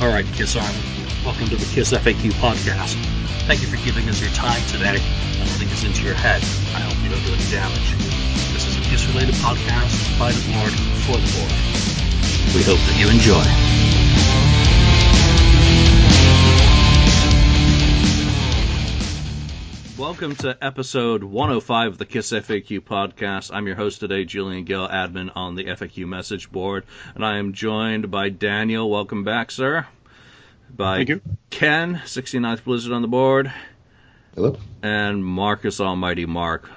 All right, Kiss Army. Welcome to the Kiss FAQ podcast. Thank you for giving us your time today and letting us into your head. I hope you don't do any damage. This is a Kiss related podcast by the board for the board. We hope that you enjoy. Welcome to episode 105 of the KISS FAQ podcast. I'm your host today, Julian Gill, admin on the FAQ message board, and I am joined by Daniel. Welcome back, sir. By Thank you. Ken, 69th Blizzard on the board, Hello. and Marcus Almighty Mark.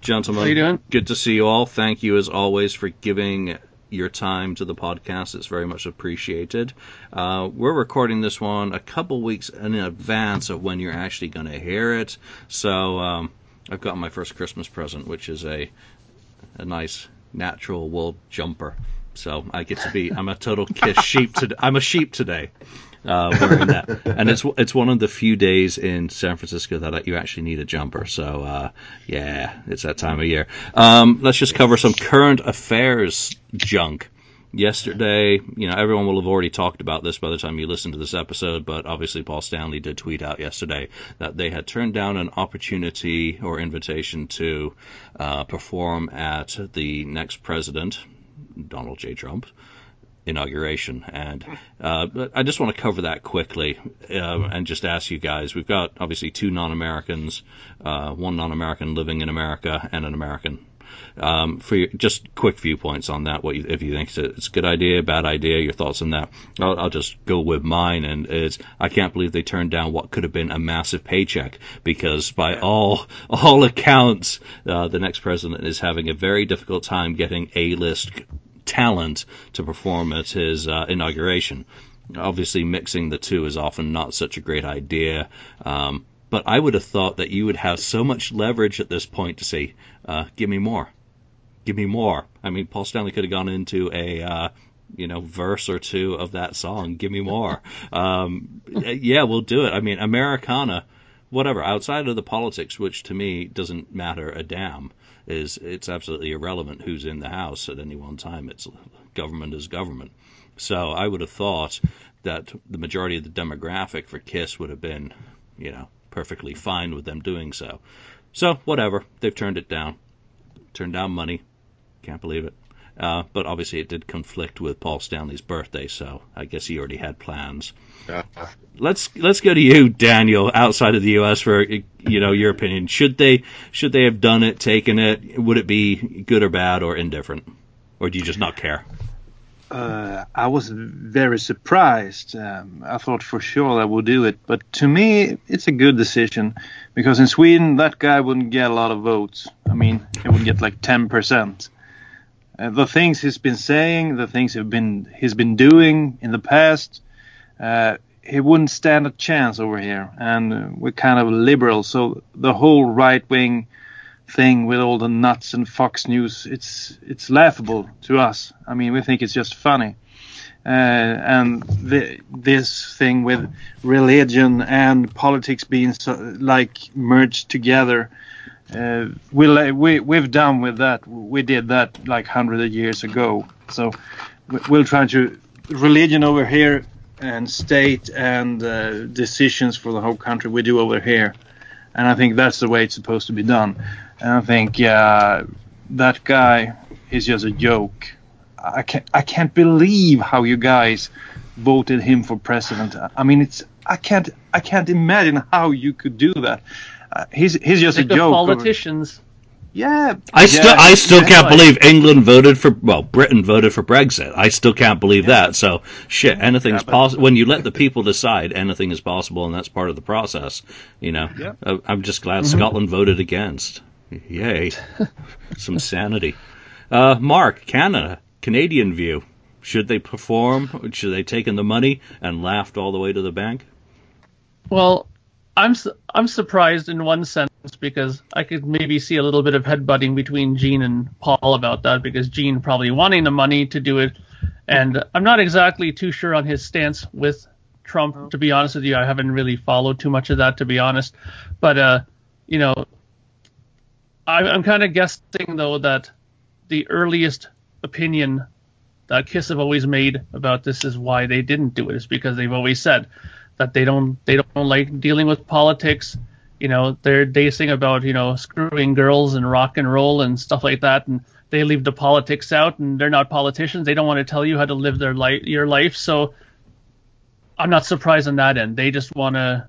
Gentlemen, How you doing? good to see you all. Thank you as always for giving your time to the podcast. It's very much appreciated. Uh, we're recording this one a couple weeks in advance of when you're actually going to hear it. So um, I've got my first Christmas present, which is a a nice natural wool jumper. So I get to be I'm a total kiss sheep today. I'm a sheep today. Uh, wearing that, and it's it's one of the few days in San Francisco that you actually need a jumper. So uh, yeah, it's that time of year. Um, let's just cover some current affairs junk. Yesterday, you know, everyone will have already talked about this by the time you listen to this episode, but obviously Paul Stanley did tweet out yesterday that they had turned down an opportunity or invitation to uh, perform at the next president, Donald J. Trump, inauguration. And uh, I just want to cover that quickly uh, and just ask you guys. We've got obviously two non-Americans, uh, one non-American living in America, and an American. Um, for your, just quick viewpoints on that, what you, if you think it's a, it's a good idea, bad idea, your thoughts on that. I'll, I'll just go with mine, and it's I can't believe they turned down what could have been a massive paycheck because by all all accounts, uh, the next president is having a very difficult time getting A-list talent to perform at his uh, inauguration. Obviously, mixing the two is often not such a great idea. Um, but I would have thought that you would have so much leverage at this point to say, uh, "Give me more, give me more." I mean, Paul Stanley could have gone into a uh, you know verse or two of that song, "Give me more." um, yeah, we'll do it. I mean, Americana, whatever. Outside of the politics, which to me doesn't matter a damn is it's absolutely irrelevant who's in the house at any one time. It's government is government. So I would have thought that the majority of the demographic for Kiss would have been, you know, perfectly fine with them doing so. So whatever, they've turned it down. Turned down money. Can't believe it. Uh, but obviously it did conflict with Paul Stanley's birthday, so I guess he already had plans. Uh, Let's let's go to you, Daniel, outside of the U.S. for you know your opinion. Should they should they have done it, taken it? Would it be good or bad or indifferent, or do you just not care? Uh, I was very surprised. Um, I thought for sure I would do it, but to me, it's a good decision because in Sweden, that guy wouldn't get a lot of votes. I mean, he would get like 10%. Uh, the things he's been saying, the things he's been he's been doing in the past, uh, he wouldn't stand a chance over here. And we're kind of liberal, so the whole right wing thing with all the nuts and Fox News, it's it's laughable to us. I mean, we think it's just funny. Uh, and the, this thing with religion and politics being so, like merged together, uh, we we we've done with that. We did that like hundred of years ago. So we- we'll try to religion over here and state and uh, decisions for the whole country we do over here. And I think that's the way it's supposed to be done. And I think uh, that guy is just a joke. I can't I can't believe how you guys voted him for president. I mean, it's I can't I can't imagine how you could do that. Uh, he's he's just like a the joke. politicians. Yeah, I still yeah, I still yeah. can't believe England voted for well Britain voted for Brexit. I still can't believe that. So shit, anything's Yeah, possible when you let the people decide. Anything is possible, and that's part of the process. You know, Yeah. Uh, I'm just glad Scotland voted against. Yay, some sanity. Uh, Mark, Canada, Canadian view. Should they perform? Should they take in the money and laughed all the way to the bank? Well, I'm su- I'm surprised in one sense because I could maybe see a little bit of headbutting between Gene and Paul about that because Gene probably wanting the money to do it, and I'm not exactly too sure on his stance with Trump. To be honest with you, I haven't really followed too much of that to be honest, but uh, you know, I, I'm kind of guessing though that the earliest opinion that Kiss have always made about this is why they didn't do it is because they've always said that they don't they don't like dealing with politics. You know, they're they sing about you know screwing girls and rock and roll and stuff like that, and they leave the politics out, and they're not politicians. They don't want to tell you how to live their life, your life. So I'm not surprised on that end. They just want to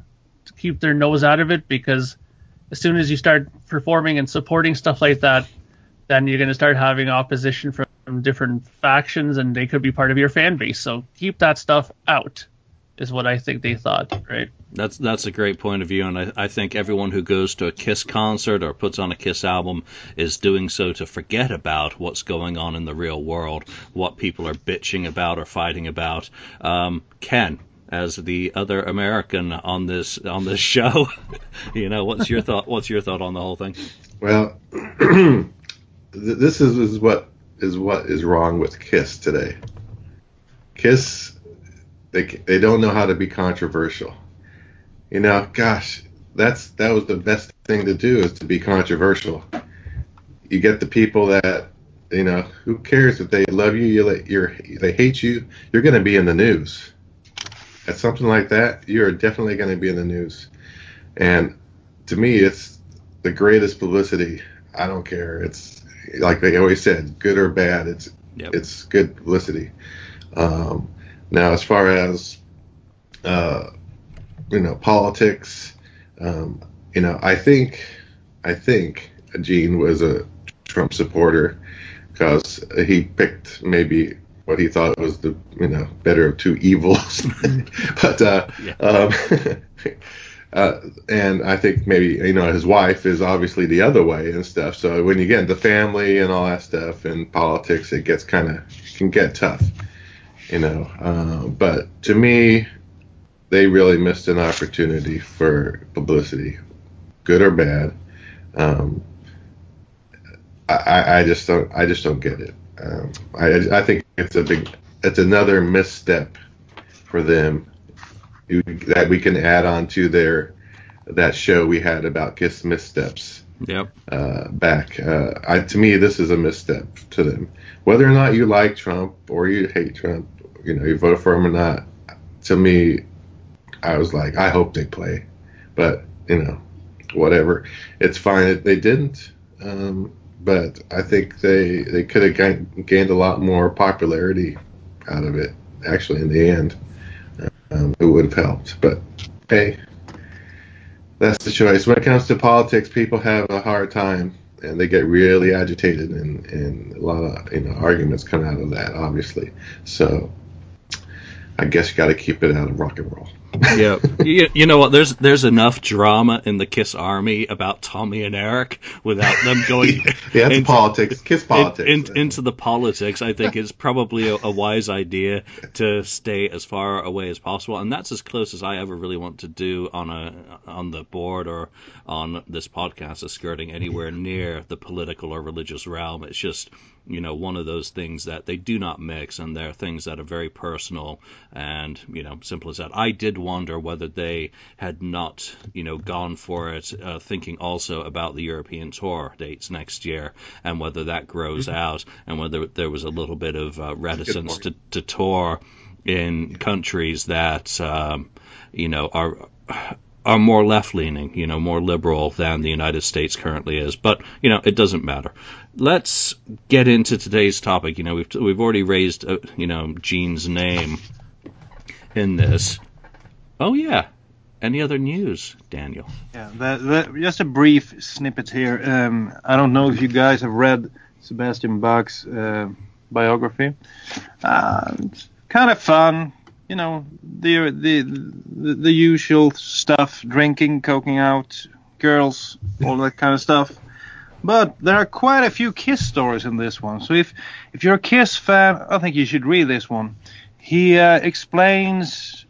keep their nose out of it because as soon as you start performing and supporting stuff like that, then you're going to start having opposition from different factions, and they could be part of your fan base. So keep that stuff out, is what I think they thought, right? That's that's a great point of view, and I, I think everyone who goes to a Kiss concert or puts on a Kiss album is doing so to forget about what's going on in the real world, what people are bitching about or fighting about. Um, Ken, as the other American on this on this show. you know, what's your thought? What's your thought on the whole thing? Well, this is, is what is what is wrong with Kiss today. Kiss, they they don't know how to be controversial. You know, gosh, that's that was the best thing to do is to be controversial. You get the people that you know who cares if they love you, you you're they hate you, you're going to be in the news at something like that, you're definitely going to be in the news. And to me, it's the greatest publicity. I don't care. It's like they always said, good or bad. It's yep. it's good publicity. Um, now, as far as uh, you know, politics, um, you know, I think I think Gene was a Trump supporter because he picked maybe what he thought was the you know better of two evils. but uh, yeah. um, uh, and I think maybe you know his wife is obviously the other way and stuff. So when you get into family and all that stuff and politics, it gets kind of can get tough, you know. Uh, but to me, they really missed an opportunity for publicity, good or bad. Um, I, I just don't I just don't get it. Um, I, I think it's a big, it's another misstep for them that we can add on to their that show we had about Kiss missteps. Yep. Uh, back. Uh, I, to me, this is a misstep to them. Whether or not you like Trump or you hate Trump, you know, you vote for him or not. To me, I was like, I hope they play, but you know, whatever. It's fine they didn't. Um, but I think they they could have gained, gained a lot more popularity out of it. Actually, in the end, um, it would have helped. But hey, that's the choice. When it comes to politics, people have a hard time and they get really agitated, and, and a lot of you know arguments come out of that, obviously. So I guess you got to keep it out of rock and roll yeah, you, you, know what? There's there's enough drama in the Kiss Army about Tommy and Eric without them going. yeah, into, politics. Kiss politics. In, in, into the politics, I think is probably a, a, wise idea to stay as far away as possible, and that's as close as I ever really want to do on a on the board or on this podcast, is skirting anywhere near the political or religious realm. It's just you know one of those things that they do not mix, and they're things that are very personal and you know simple as that. I did wonder whether they had not, you know, gone for it, uh, thinking also about the European tour dates next year and whether that grows mm-hmm. out and whether there was a little bit of uh, reticence to, to tour in countries that, um, you know, are are more left leaning, you know, more liberal than the United States currently is. But you know, it doesn't matter. Let's get into today's topic. You know, we've we've already raised, uh, you know, Gene's name in this. Oh yeah. Any other news, Daniel? Yeah, that, that, just a brief snippet here. Um, I don't know if you guys have read Sebastian Bach's uh, biography. Uh, kind of fun, you know, the, the the the usual stuff: drinking, coking out, girls, all that kind of stuff. But there are quite a few Kiss stories in this one. So if if you're a Kiss fan, I think you should read this one. He uh, explains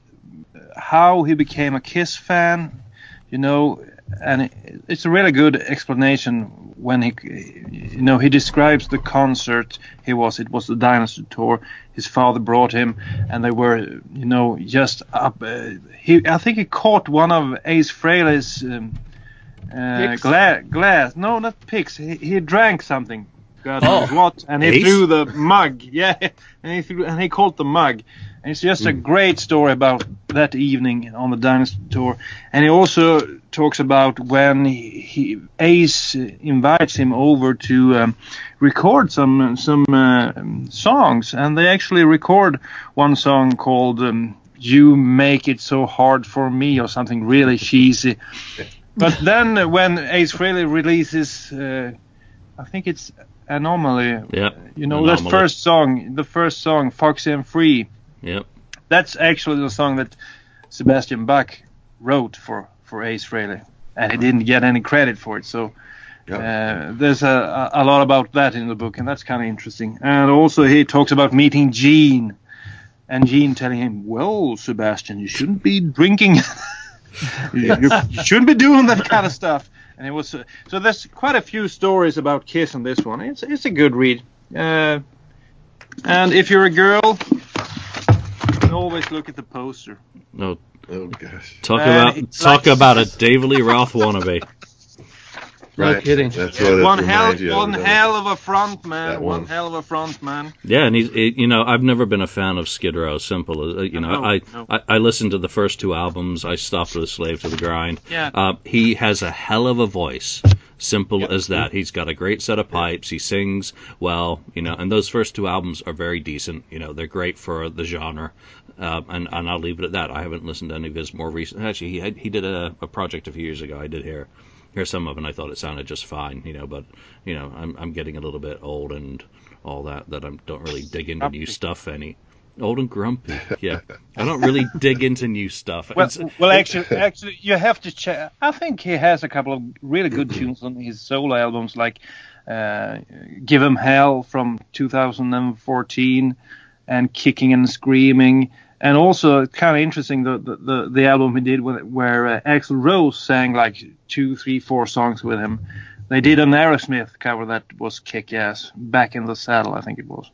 how he became a Kiss fan, you know, and it's a really good explanation when he, you know, he describes the concert he was. It was the Dynasty tour. His father brought him, and they were, you know, just up. Uh, he, I think he caught one of Ace Frehley's um, uh, glass. Glass. No, not picks. He, he drank something. God knows Oh. what, and he Ace? threw the mug. Yeah, and he threw, and he caught the mug. It's just a great story about that evening on the Dynasty tour. And he also talks about when he, he Ace invites him over to um, record some some uh, songs, and they actually record one song called um, "You Make It So Hard for Me" or something really cheesy. But then when Ace Frehley releases, uh, I think it's Anomaly. Yep. You know that first song, the first song, "Foxy and Free." Yep. That's actually the song that Sebastian Bach wrote for for Ace Frehley, and he didn't get any credit for it. So Yeah. uh, there's a, a lot about that in the book, and that's kind of interesting. And also he talks about meeting Gene, and Gene telling him, "Well, Sebastian, you shouldn't be drinking. you, shouldn't be doing that kind of stuff." And it was uh, so. There's quite a few stories about Kiss in this one. It's it's a good read. Uh, and if you're a girl, always look at the poster. No, oh gosh. talk Man, about he talk likes- about a David Lee Roth wannabe. No kidding. That's what one hell, reminds you of, one hell of a front man. One one. hell of a front man. Yeah, and he's it, you know I've never been a fan of Skid Row. Simple, as uh, you know No, I, no. I I listened to the first two albums. I stopped with Slave to the Grind. Yeah. Uh, he has a hell of a voice. Simple as that. He's got a great set of pipes. He sings well, you know. And those first two albums are very decent. You know, they're great for the genre. Uh, and and I'll leave it at that. I haven't listened to any of his more recent. Actually, he had, he did a, a project a few years ago. I did hear hear some of it. and I thought it sounded just fine. You know, but you know, I'm I'm getting a little bit old and all that that I don't really dig into new stuff any. Old and grumpy. Yeah, I don't really dig into new stuff. Well, It's- well, actually, actually, you have to check. I think he has a couple of really good tunes on his solo albums, like uh, "Give 'Em Hell" from 2014 and "Kicking and Screaming." And also, kind of interesting the, the the the album he did with, where uh, Axl Rose sang like two, three, four songs with him. They did an Aerosmith cover that was kick-ass. "Back in the Saddle," I think it was.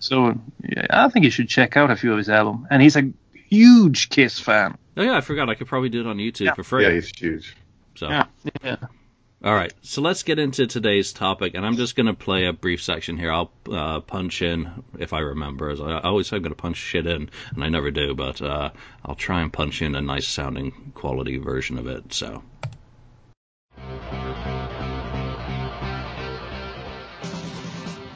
So yeah, I think you should check out a few of his albums. And he's a huge Kiss fan. oh yeah, I forgot. I could probably do it on YouTube Yeah. for free. Yeah, he's huge. so. Yeah. Yeah. All right, so let's get into today's topic, and I'm just going to play a brief section here. I'll uh, punch in if I remember. As I always say, I'm going to punch shit in, and I never do, but uh, I'll try and punch in a nice sounding quality version of it. So.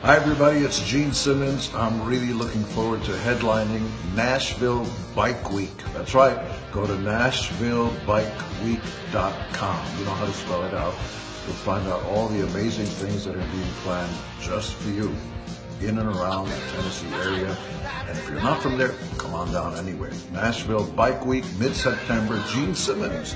Hi, everybody. It's Gene Simmons. I'm really looking forward to headlining Nashville Bike Week. That's right. Go to NashvilleBikeWeek.com. You know how to spell it out. You'll find out all the amazing things that are being planned just for you in and around the Tennessee area. And if you're not from there, come on down anyway. Nashville Bike Week, mid-September. Gene Simmons.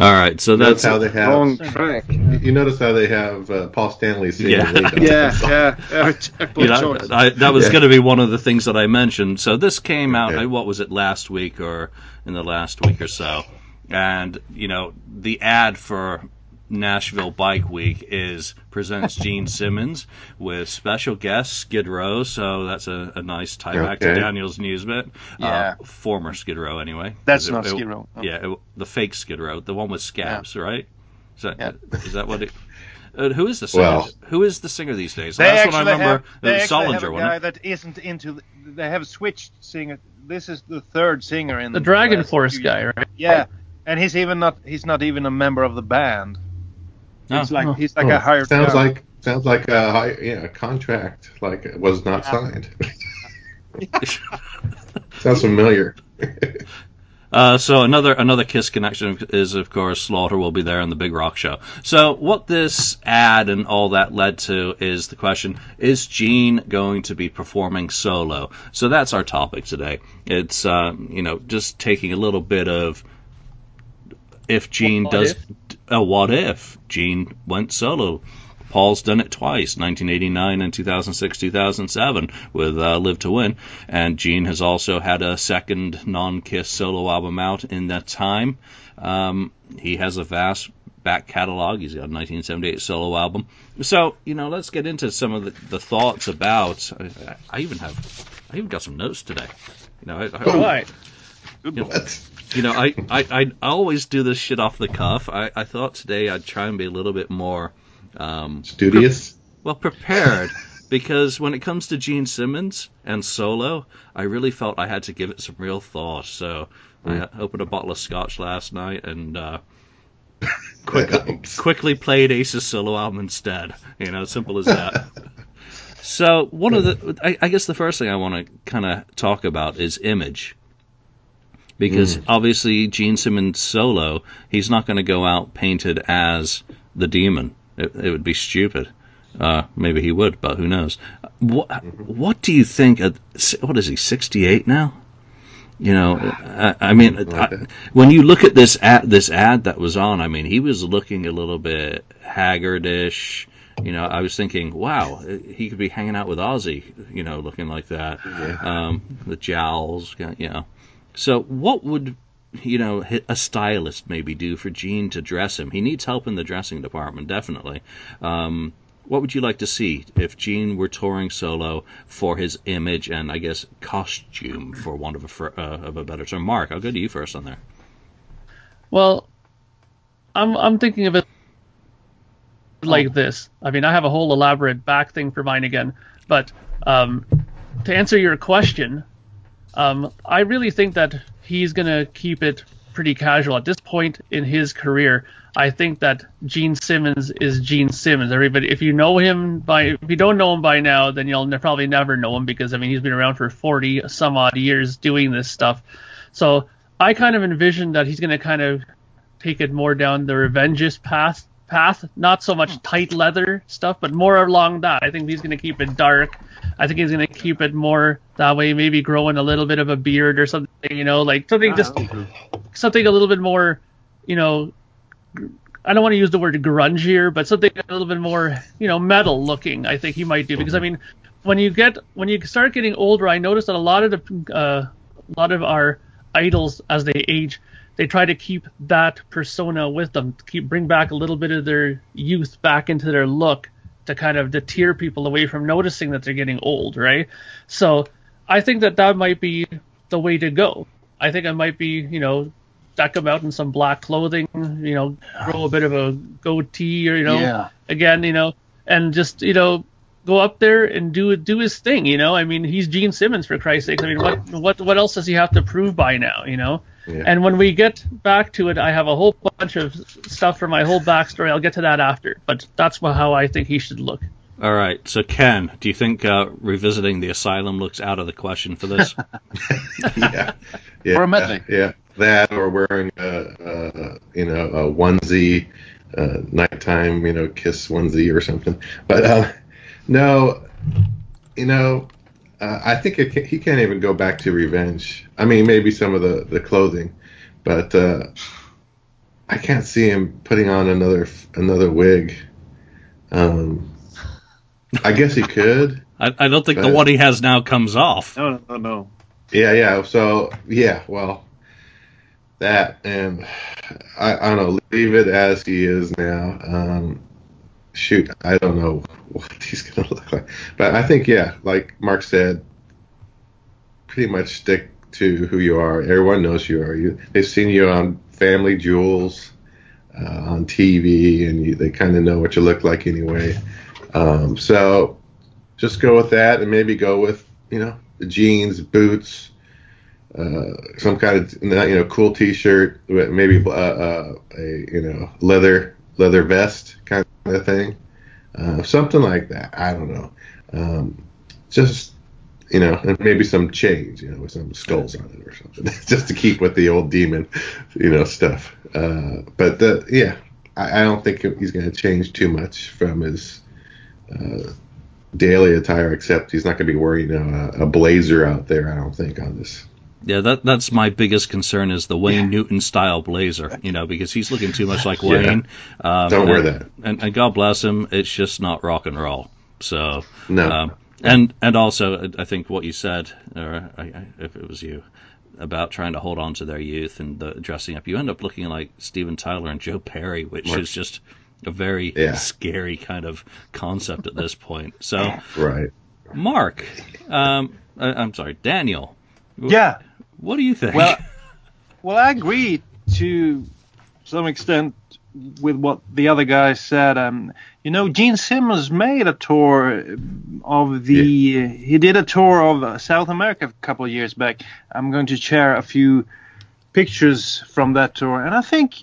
All right, so That's that's how they have. Wrong track. You notice how they have uh, Paul Stanley singing Yeah. Yeah, the yeah. yeah. you know, I, that was Yeah. going to be one of the things that I mentioned. So this came out. Okay. What was it last week or in the last week or so? And you know, the ad for Nashville Bike Week is presents Gene Simmons with special guest Skid Row. So that's a, a nice tie back to Daniel's news bit. Yeah. Uh, former Skid Row, anyway. That's It- not it- Skid Row. no. Yeah, it, the fake Skid Row, the one with scabs, right? Is that Yeah. is that what it? Uh, who is the singer? Well- who is the singer these days? They Last one I remember, have, they it have a guy that isn't into. They have switched singer. This is the third singer in The Dragon Force guy, right? Yeah, and he's even not. He's not even a member of the band. No. It's like Oh. he's like Oh, a hired. sounds gun. like sounds like a high, yeah a contract like it was not signed. sounds familiar. Uh, so another another Kiss connection is of course Slaughter will be there in the Big Rock Show. So what this ad and all that led to is the question: Is Gene going to be performing solo? So that's our topic today. It's uh, you know just taking a little bit of if Gene What does if? A what if Gene went solo. Paul's done it twice, 1989 and 2006, 2007, with uh, Live to Win. And Gene has also had a second non-Kiss solo album out in that time. Um, he has a vast back catalog. He's got a 1978 solo album. So, you know, let's get into some of the, the thoughts about. I, I even have, I even got some notes today. You know, I, I, Right. Good Yeah. boy. You know, I, I, I always do this shit off the cuff. I, I thought today I'd try and be a little bit more, um, Studious? well, prepared. because when it comes to Gene Simmons and Solo, I really felt I had to give it some real thought. So I opened a bottle of scotch last night and uh, quickly, quickly played Ace's solo album instead. You know, simple as that. so one of the, I, I guess the first thing I want to kind of talk about is image. Because obviously Gene Simmons solo, he's not going to go out painted as the demon. It, it would be stupid. Uh, maybe he would, but who knows? What What do you think? At, what is he? Sixty eight now? You know, I, I mean, like I, when you look at this ad, this ad that was on, I mean, he was looking a little bit haggardish. You know, I was thinking, wow, he could be hanging out with Ozzy. You know, looking like that, Yeah. um, the jowls. You know, so what would you know a stylist maybe do for Gene to dress him? He needs help in the dressing department, definitely. Um, what would you like to see if Gene were touring solo for his image and I guess costume, for want of a uh, of a better term? Mark, I'll go to you first on there. Well, I'm I'm thinking of it like Oh. this. I mean, I have a whole elaborate back thing for mine again, but um, to answer your question, um, I really think that he's gonna keep it pretty casual at this point in his career. I think that Gene Simmons is Gene Simmons. Everybody, if you know him by, if you don't know him by now, then you'll ne- probably never know him because I mean he's been around for 40 some odd years doing this stuff. So I kind of envision that he's going to kind of take it more down the revengeous path path not so much tight leather stuff but more along that. I think he's going to keep it dark. I think he's going to keep it more that way maybe growing a little bit of a beard or something you know like something just something a little bit more you know i don't want to use the word grungier but something a little bit more you know metal looking i think he might do. Because i mean when you get when you start getting older i notice that a lot of the uh, a lot of our idols as they age they try to keep that persona with them keep bring back a little bit of their youth back into their look to kind of deter people away from noticing that they're getting old right? So i think that that might be the way to go. I think it might be you know deck them out in some black clothing you know grow a bit of a goatee or you know Yeah. again you know and just you know go up there and do do his thing you know? I mean he's gene simmons for christ's sake. I mean what what what else does he have to prove by now you know Yeah. and when we get back to it i have a whole bunch of stuff for my whole backstory i'll get to that after but that's how i think he should look All right, so Ken, do you think uh, revisiting the asylum looks out of the question for this? yeah. yeah. Or a medley. Yeah. That or wearing a, a you know a onesie, uh, nighttime you know kiss onesie or something. But uh, no, you know, uh, I think it can, he can't even go back to revenge. I mean, maybe some of the the clothing, but uh, I can't see him putting on another another wig. Um, I guess he could. I, I don't think the one he has now comes off. No, no, no. Yeah, yeah. So yeah, well, that and I, I don't know. Leave it as he is now. Um, shoot, I don't know what he's gonna look like, but I think yeah, like Mark said, pretty much stick to who you are. Everyone knows you are. You they've seen you on Family Jewels, uh, on TV, and you, they kind of know what you look like anyway. Um, so just go with that, and maybe go with you know jeans, boots, uh, some kind of you know cool T-shirt, maybe uh, uh, a you know leather leather vest kind thing, uh, something like that. I don't know. Um, just you know, and maybe some chains, you know, with some skulls on it or something, just to keep with the old demon, you know, stuff. Uh, but the yeah, I, I don't think he's going to change too much from his. Uh, daily attire, except he's not going to be wearing a, a blazer out there. I don't think on this. Yeah, that that's my biggest concern is the Wayne Newton style blazer. You know, because he's looking too much like Yeah. Wayne. Um, Don't wear and- that. And, and God bless him, it's just not rock and roll. So No. Um, and and also, I think what you said, or I, I, if it was you, about trying to hold on to their youth and the dressing up, you end up looking like Steven Tyler and Joe Perry, which Mark- is just a very Yeah. scary kind of concept at this point. So, Right. Mark, um, I, I'm sorry, Daniel, Yeah. What do you think? Well, Well, I agree to some extent with what the other guy said. Um, you know, Gene Simmons made a tour of the. He did a tour of South America a couple of years back. I'm going to share a few pictures from that tour, and I think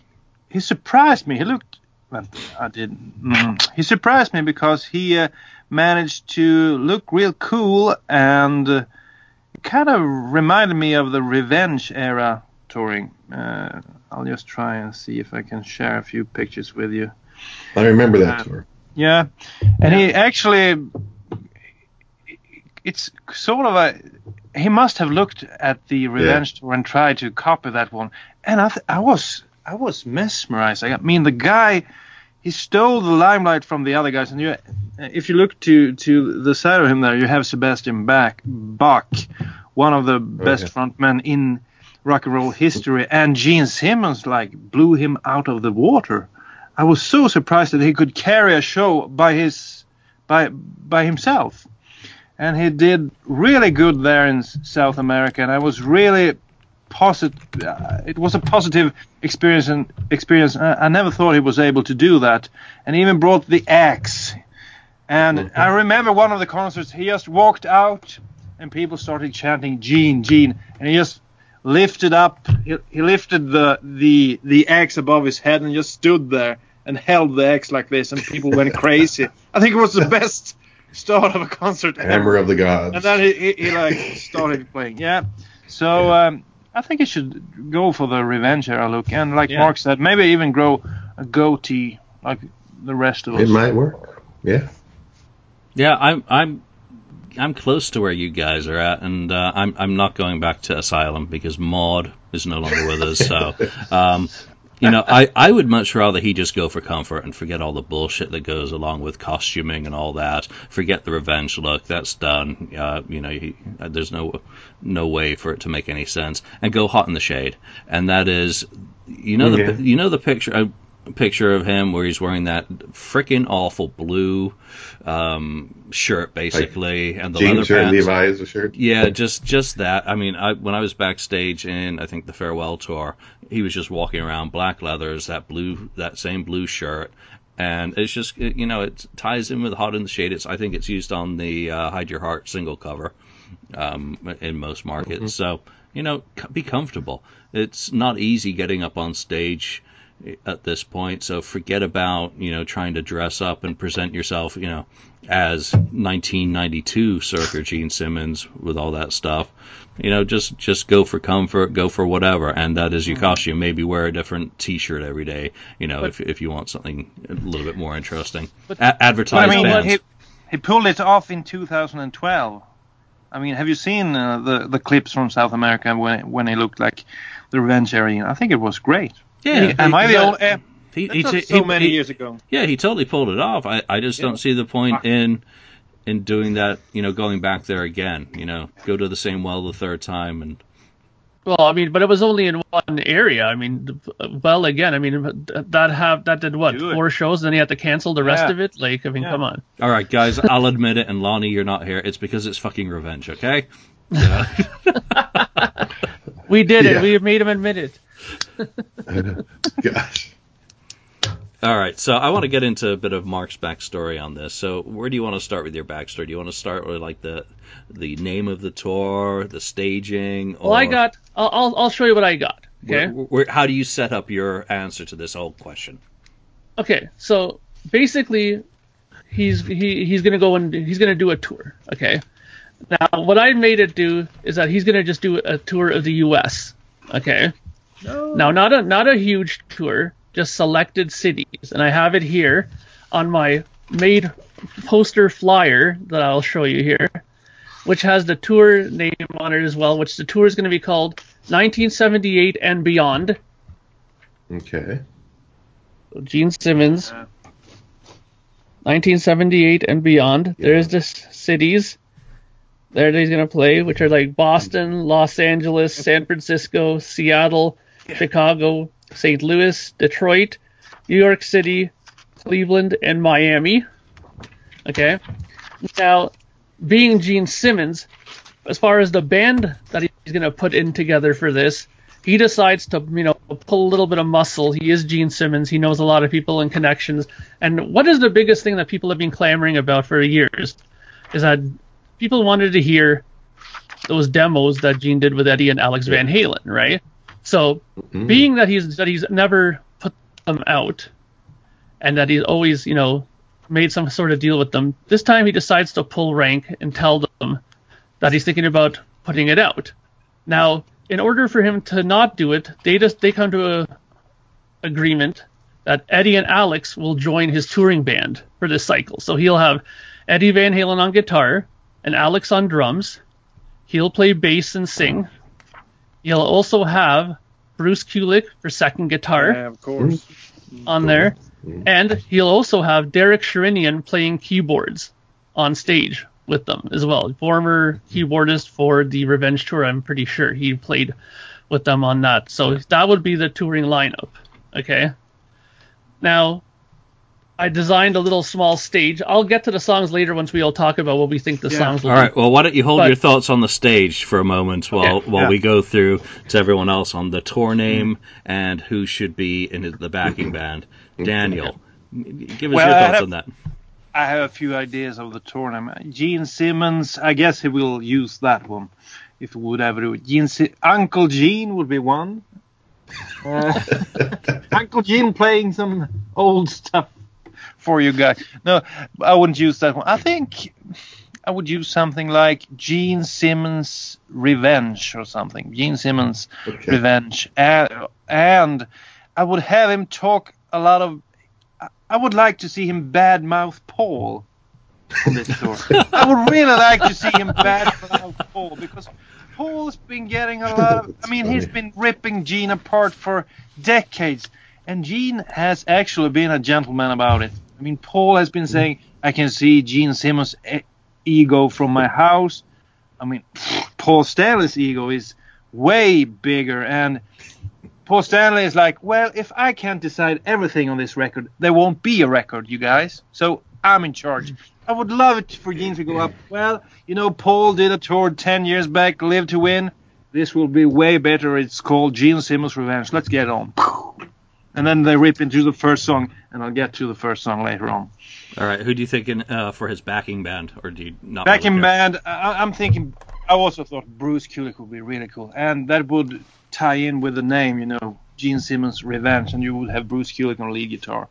he surprised me. He looked. Well, I didn't. Mm, he surprised me because he uh, managed to look real cool and. Uh, kind of reminded me of the revenge era touring. Uh, I'll just try and see if I can share a few pictures with you. I remember that Uh, tour. Yeah, and he actually, it's sort of a. He must have looked at the revenge tour and tried to copy that one, and I, th- I was, I was mesmerized. I mean, the guy, he stole the limelight from the other guys, and you, if you look to to the side of him there, you have Sebastian Bach, Bach, one of the oh, best yeah. frontmen in rock and roll history, and Gene Simmons like blew him out of the water. I was so surprised that he could carry a show by his by by himself, and he did really good there in South America. And I was really positive. Uh, it was a positive experience and experience. I, I never thought he was able to do that, and he even brought the axe. And I remember one of the concerts. He just walked out, and people started chanting "Gene, Gene," and he just lifted up. He, he lifted the the the axe above his head and just stood there and held the axe like this, and people went crazy. I think it was the best start of a concert ever. Hammer of the Gods. And then he, he, he like started playing. Yeah. So um, I think he should go for the revenge era look, and like Yeah. Mark said, maybe even grow a goatee like the rest of us. it might work. Yeah. Yeah, I'm I'm I'm close to where you guys are at, and uh, I'm I'm not going back to Asylum because Maud is no longer with us. So, um, you know, I I would much rather he just go for comfort and forget all the bullshit that goes along with costuming and all that. Forget the revenge look. That's done. Uh, you know, he, uh, there's no no way for it to make any sense. And go hot in the shade, and that is, you know, the Yeah. you know the picture. A picture of him where he's wearing that freaking awful blue um, shirt, basically, and the leather Jeans shirt, pants. Levi's shirt. Yeah, just just that. I mean, I, when I was backstage in I think the farewell tour, he was just walking around black leathers, that blue, that same blue shirt, and it's just it, you know it ties in with Hot in the Shade. It's I think it's used on the uh, Hide Your Heart single cover um, in most markets. So you know, c- be comfortable. It's not easy getting up on stage at this point. So forget about you know trying to dress up and present yourself you know as 1992 circa Gene Simmons with all that stuff. You know, just just go for comfort, go for whatever, and that is your costume. Maybe wear a different T-shirt every day. You know, if if you want something a little bit more interesting. But- A- But I mean, he, he pulled it off in 2012. I mean, have you seen uh, the the clips from South America when when he looked like the Revenge Era? I think it was great. Yeah, Am I the only? eh, He, he, he- so he- many he- years ago. Yeah, he totally pulled it off. I, I just Yeah. don't see the point in in doing that. You know, going back there again. You know, go to the same well the third time and Well, I mean, but it was only in one area. I mean, well, again, I mean, that have that did what four shows, then he had to cancel the rest Yeah. of it. Like, I mean, Yeah. come on. All right, guys, I'll admit it, and Lonnie, you're not here. It's because it's fucking revenge, okay? Yeah. We did it. We made him admit it. Gosh. All right, so I want to get into a bit of Mark's backstory on this. So, where do you want to start with your backstory? Do you want to start with like the the name of the tour, the staging? Or Well, I got. I'll, I'll show you what I got. Okay. Where, where, how do you set up your answer to this whole question? Okay. So basically, he's he he's gonna go and he's gonna do a tour. Okay. Now, what I made it do is that he's gonna just do a tour of the U.S. Okay. Now, not a not a huge tour, just selected cities, and I have it here on my made poster flyer that I'll show you here, which has the tour name on it as well. Which the tour is going to be called 1978 and Beyond. Okay. Gene Simmons. Yeah. 1978 and beyond. There's the cities. There he's gonna play, which are like Boston, Los Angeles, San Francisco, Seattle, Chicago, St. Louis, Detroit, New York City, Cleveland, and Miami. Okay. Now, being Gene Simmons, as far as the band that he's gonna put in together for this, he decides to you know pull a little bit of muscle. He is Gene Simmons. He knows a lot of people and connections. And what is the biggest thing that people have been clamoring about for years is that people wanted to hear those demos that Gene did with Eddie and Alex Van Halen, right? So Mhm. being that he's that he's never put them out and that he's always, you know, made some sort of deal with them, this time he decides to pull rank and tell them that he's thinking about putting it out. Now, in order for him to not do it, they just they come to a agreement that Eddie and Alex will join his touring band for this cycle. So he'll have Eddie Van Halen on guitar and Alex on drums. He'll play bass and sing. He'll also have Bruce Kulick for second guitar Yeah, of course. Mm-hmm. on there, mm-hmm. and he'll also have Derek Sherinian playing keyboards on stage with them as well. Former mm-hmm. keyboardist for the Revenge Tour, I'm pretty sure he played with them on that. So that would be the touring lineup. Okay. Now, I designed a little small stage. I'll get to the songs later once we all talk about what we think the Yeah. songs will All be. Well, why don't you hold But- your thoughts on the stage for a moment while while yeah. we go through to everyone else on the tour name and who should be in the backing band. Daniel, give us Well, your thoughts have- on that. I have a few ideas of the tournament. Gene Simmons, I guess he will use that one if he would ever do it. Gene Si- Uncle Gene would be one. Uh, Uncle Gene playing some old stuff for you guys. No, I wouldn't use that one. I think I would use something like Gene Simmons Revenge or something. Gene Simmons Okay. Revenge. And, and I would have him talk a lot of. I- would like to see him badmouth Paul on this tour. I would really like to see him badmouth Paul because Paul's been getting a lot of. I mean, he's been ripping Gene apart for decades, and Gene has actually been a gentleman about it. I mean, Paul has been saying, "I can see Gene Simmons' e- ego from my house." I mean, Paul Stanley's ego is way bigger, and Paul Stanley is like, well, if I can't decide everything on this record, there won't be a record, you guys. So I'm in charge. I would love it for Gene to go up. Well, you know, Paul did a tour 10 years back, Live to Win. This will be way better. It's called Gene Simmons Revenge. Let's get on. And then they rip into the first song, and I'll get to the first song later on. All right. Who do you think in, uh, for his backing band, or do you not? Backing really band, I, I'm thinking. I also thought Bruce Kulick would be really cool, and that would tie in with the name, you know, Gene Simmons Revenge, and you would have Bruce Kulick on lead guitar.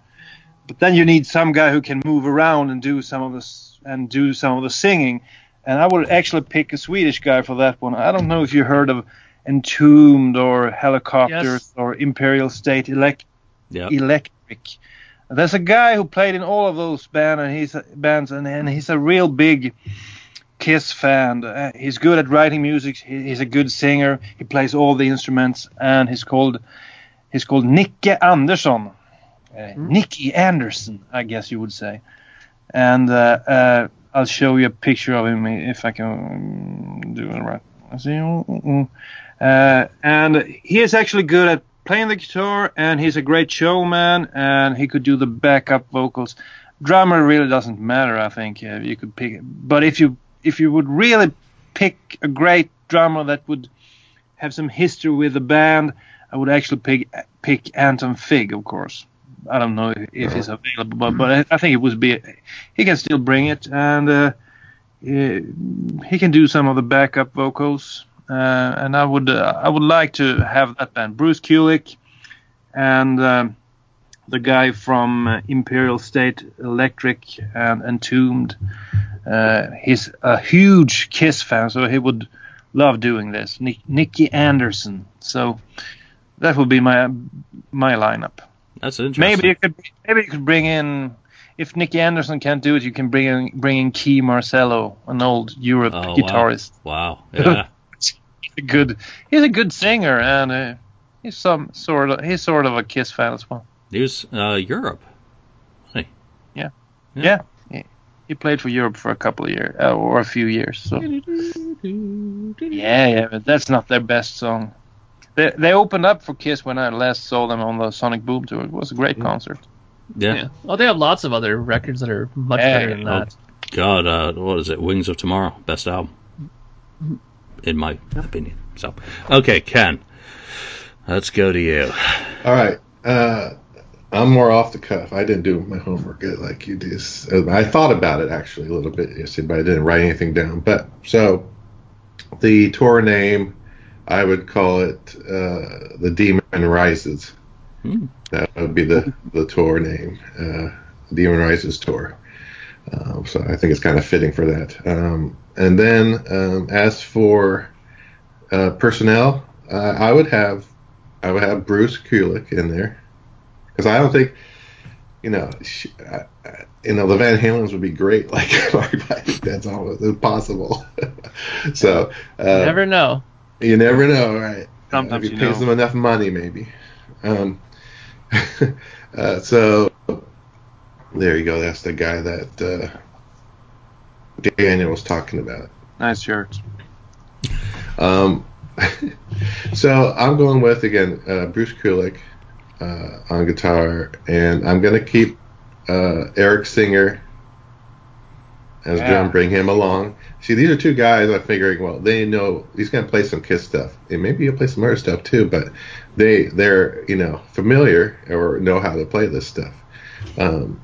But then you need some guy who can move around and do some of the and do some of the singing. And I would actually pick a Swedish guy for that one. I don't know if you heard of Entombed or Hellacopters Yes. or Imperial State Elect Yeah. Electric. There's a guy who played in all of those band and he's bands, and, and he's a real big Kiss fan. Uh, he's good at writing music. He, he's a good singer. He plays all the instruments, and he's called he's called Nicke Andersson. Uh, Nicky Anderson, I guess you would say. And uh, uh, I'll show you a picture of him if I can do it right. I see. mm, mm. Uh, and he is actually good at playing the guitar, and he's a great showman, and he could do the backup vocals. Drummer really doesn't matter, I think. Uh, you could pick, but if you if you would really pick a great drummer that would have some history with the band, I would actually pick pick Anton Fig, of course. I don't know if he's available, but, but I, think it would be he can still bring it, and uh, he can do some of the backup vocals. Uh, and I would uh, I would like to have that band, Bruce Kulick, and um, the guy from uh, Imperial State Electric and Entombed. Uh, he's a huge Kiss fan, so he would love doing this. Nick, Nicky Anderson. So that would be my my lineup. That's interesting. Maybe you could maybe you could bring in if Nicky Anderson can't do it, you can bring in bring in Kee Marcello, an old Europe Oh, wow. guitarist. Wow. Yeah. He's a good he's a good singer and uh, he's some sort of he's sort of a Kiss fan as well. Here's uh, Europe. Hey. Yeah. Yeah. He, he played for Europe for a couple of years uh, or a few years. So yeah, yeah, but that's not their best song. They they opened up for Kiss when I last saw them on the Sonic Boom tour. It was a great concert. Yeah. Yeah. Well, they have lots of other records that are much Yeah. better than that. God, uh, what is it? Wings of Tomorrow, best album, in my opinion. So, okay, Ken. Let's go to you. All right. Uh, I'm more off the cuff. I didn't do my homework like you did. I thought about it actually a little bit yesterday, but I didn't write anything down. But so the tour name, I would call it uh, the Demon Rises. Hmm. That would be the the tour name, uh, Demon Rises tour. Um, so I think it's kind of fitting for that. Um, and then um, as for uh, personnel, uh, I would have I would have Bruce Kulick in there because I don't think you know she, I, you know the Van Halens would be great. Like I think that's almost impossible. so uh, you never know. You never know, right? Sometimes if you, you pays them enough money, maybe. Um, uh, so there you go. That's the guy that uh, Daniel was talking about. Nice shirts. Um, so I'm going with again uh, Bruce Kulick uh, on guitar, and I'm gonna keep uh, Eric Singer as yeah. drum, bring him along. See, these are two guys I'm figuring. Well, they know he's gonna play some Kiss stuff, and maybe he'll play some other stuff too. But they they're you know familiar or know how to play this stuff. Um,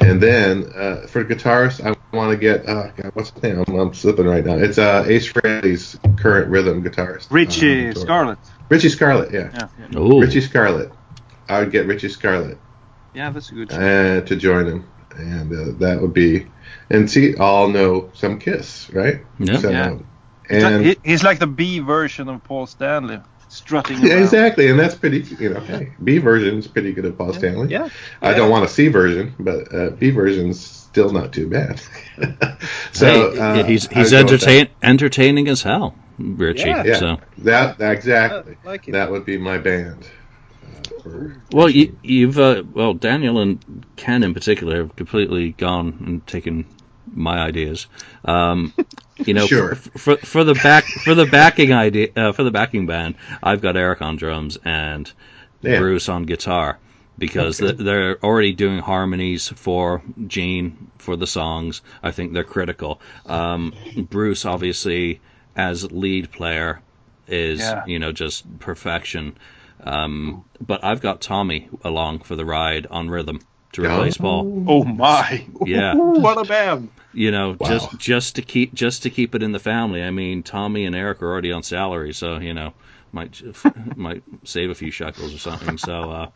and then uh, for guitarist, I want to get uh, God, what's the name? I'm, I'm, slipping right now. It's uh, Ace Frehley's current rhythm guitarist. Richie uh, Scarlet. Richie Scarlet, yeah. yeah, yeah. Richie Scarlet. I would get Richie Scarlet. Yeah, that's a good. Uh, to join him, and uh, that would be, and see, all know some Kiss, right? Yeah. So, yeah. And he's like the B version of Paul Stanley strutting. Yeah, exactly, and that's pretty. You know, hey, B version is pretty good of Paul Stanley. Yeah, I don't want a C version, but uh, B version's still not too bad. so hey, uh, he's he's entertain, entertaining as hell, Richie. Yeah, yeah. So that, that exactly like that would be my band. Uh, well, you, have uh, well Daniel and Ken in particular have completely gone and taken my ideas. Um, you know, sure. for, for, for the back for the backing idea uh, for the backing band, I've got Eric on drums and yeah. Bruce on guitar because okay. they're already doing harmonies for Gene for the songs. I think they're critical. Um, Bruce, obviously, as lead player, is yeah. you know just perfection. Um, but I've got Tommy along for the ride on rhythm to replace Paul. Oh my! Yeah, what a band! You know, wow. just just to keep just to keep it in the family. I mean, Tommy and Eric are already on salary, so you know, might might save a few shekels or something. So, uh,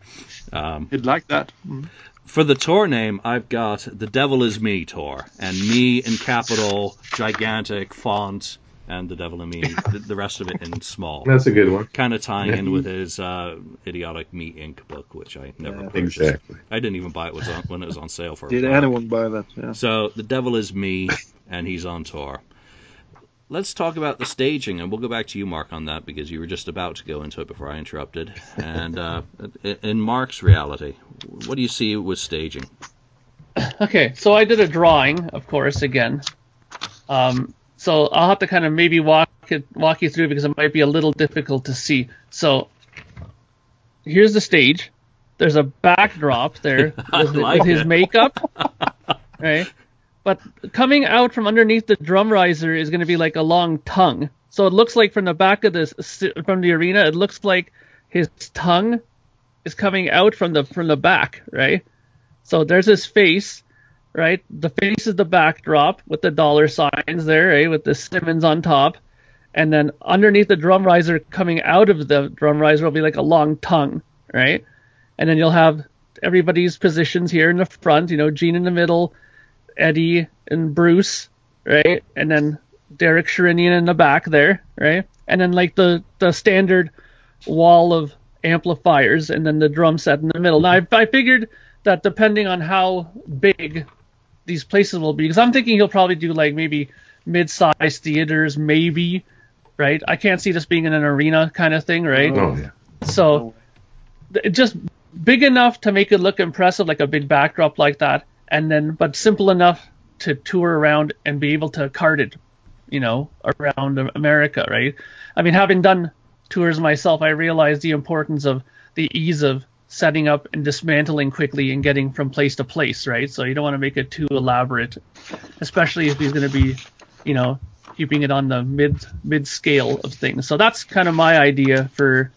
um, you'd like that. Mm-hmm. For the tour name, I've got the Devil Is Me tour, and me in capital, gigantic font and The Devil in Me. the, the, rest of it in small. That's a good one. Kind of tying in with his uh, idiotic Me Inc. book, which I never yeah, purchased. Exactly. I didn't even buy it was on, when it was on sale for. Did anyone buy that? Yeah. So The Devil is Me, and he's on tour. Let's talk about the staging, and we'll go back to you, Mark, on that because you were just about to go into it before I interrupted. And uh, in Mark's reality, what do you see with staging? Okay, so I did a drawing, of course, again. Um, so I'll have to kind of maybe walk it, walk you through because it might be a little difficult to see. So here's the stage. There's a backdrop there with, like with his makeup, right? But coming out from underneath the drum riser is going to be like a long tongue. So it looks like from the back of this from the arena, it looks like his tongue is coming out from the from the back, right? So there's his face, right? The face is the backdrop with the dollar signs there, right? With the Simmons on top. And then underneath the drum riser coming out of the drum riser will be like a long tongue, right? And then you'll have everybody's positions here in the front, you know, Gene in the middle, Eddie and Bruce, right? And then Derek Sherinian in the back there, right? And then like the, the standard wall of amplifiers and then the drum set in the middle. Now I, I figured that depending on how big these places will be because I'm thinking he'll probably do like maybe mid-sized theaters, maybe, right? I can't see this being in an arena kind of thing, right? Oh yeah. So just big enough to make it look impressive, like a big backdrop like that, and then but simple enough to tour around and be able to cart it, you know, around America, right? I mean, having done tours myself, I realize the importance of the ease of setting up and dismantling quickly and getting from place to place, right? So you don't want to make it too elaborate, especially if he's going to be, you know, keeping it on the mid mid scale of things. So that's kind of my idea for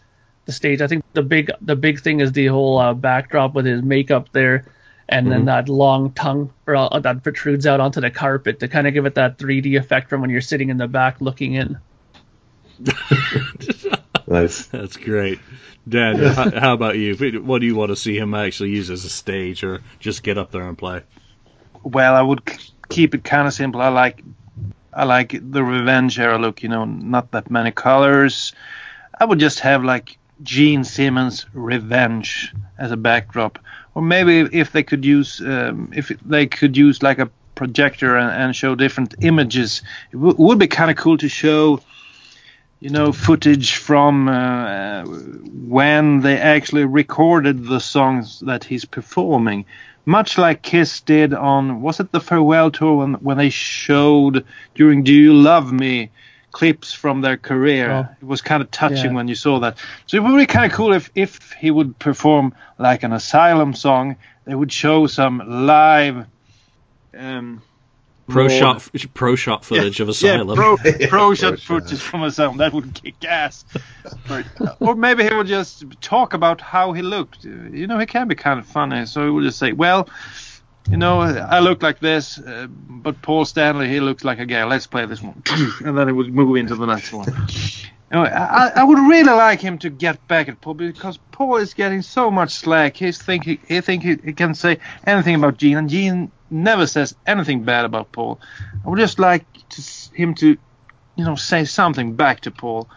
the stage. I think the big the big thing is the whole uh, backdrop with his makeup there, and then that long tongue or uh, that protrudes out onto the carpet to kind of give it that 3D effect from when you're sitting in the back looking in. Nice. That's great. Dan, how, how about you? What do you want to see him actually use as a stage or just get up there and play? Well, I would k- keep it kind of simple. I like I like the Revenge era look. You know, not that many colors. I would just have like Gene Simmons Revenge as a backdrop, or maybe if they could use um, if they could use like a projector and, and show different images, it would be kind of cool to show. You know, footage from uh, when they actually recorded the songs that he's performing much like Kiss did on was it the farewell tour when when they showed during Do You Love Me clips from their career. Oh. It was kind of touching Yeah. when you saw that. So it would be kind of cool if if he would perform like an Asylum song. They would show some live. Um, Pro more- shot, pro shot footage of Asylum. yeah, pro, pro shot pro shot. footage from Asylum. That would kick ass. But, or maybe he would just talk about how he looked. You know, he can be kind of funny. So he would just say, well, you know, I look like this, uh, but Paul Stanley, he looks like a guy. Let's play this one. and then he would move into the next one. You know, I, I would really like him to get back at Paul because Paul is getting so much slack. He's think he, he think he, he can say anything about Gene, and Gene never says anything bad about Paul. I would just like to, him to, you know, say something back to Paul.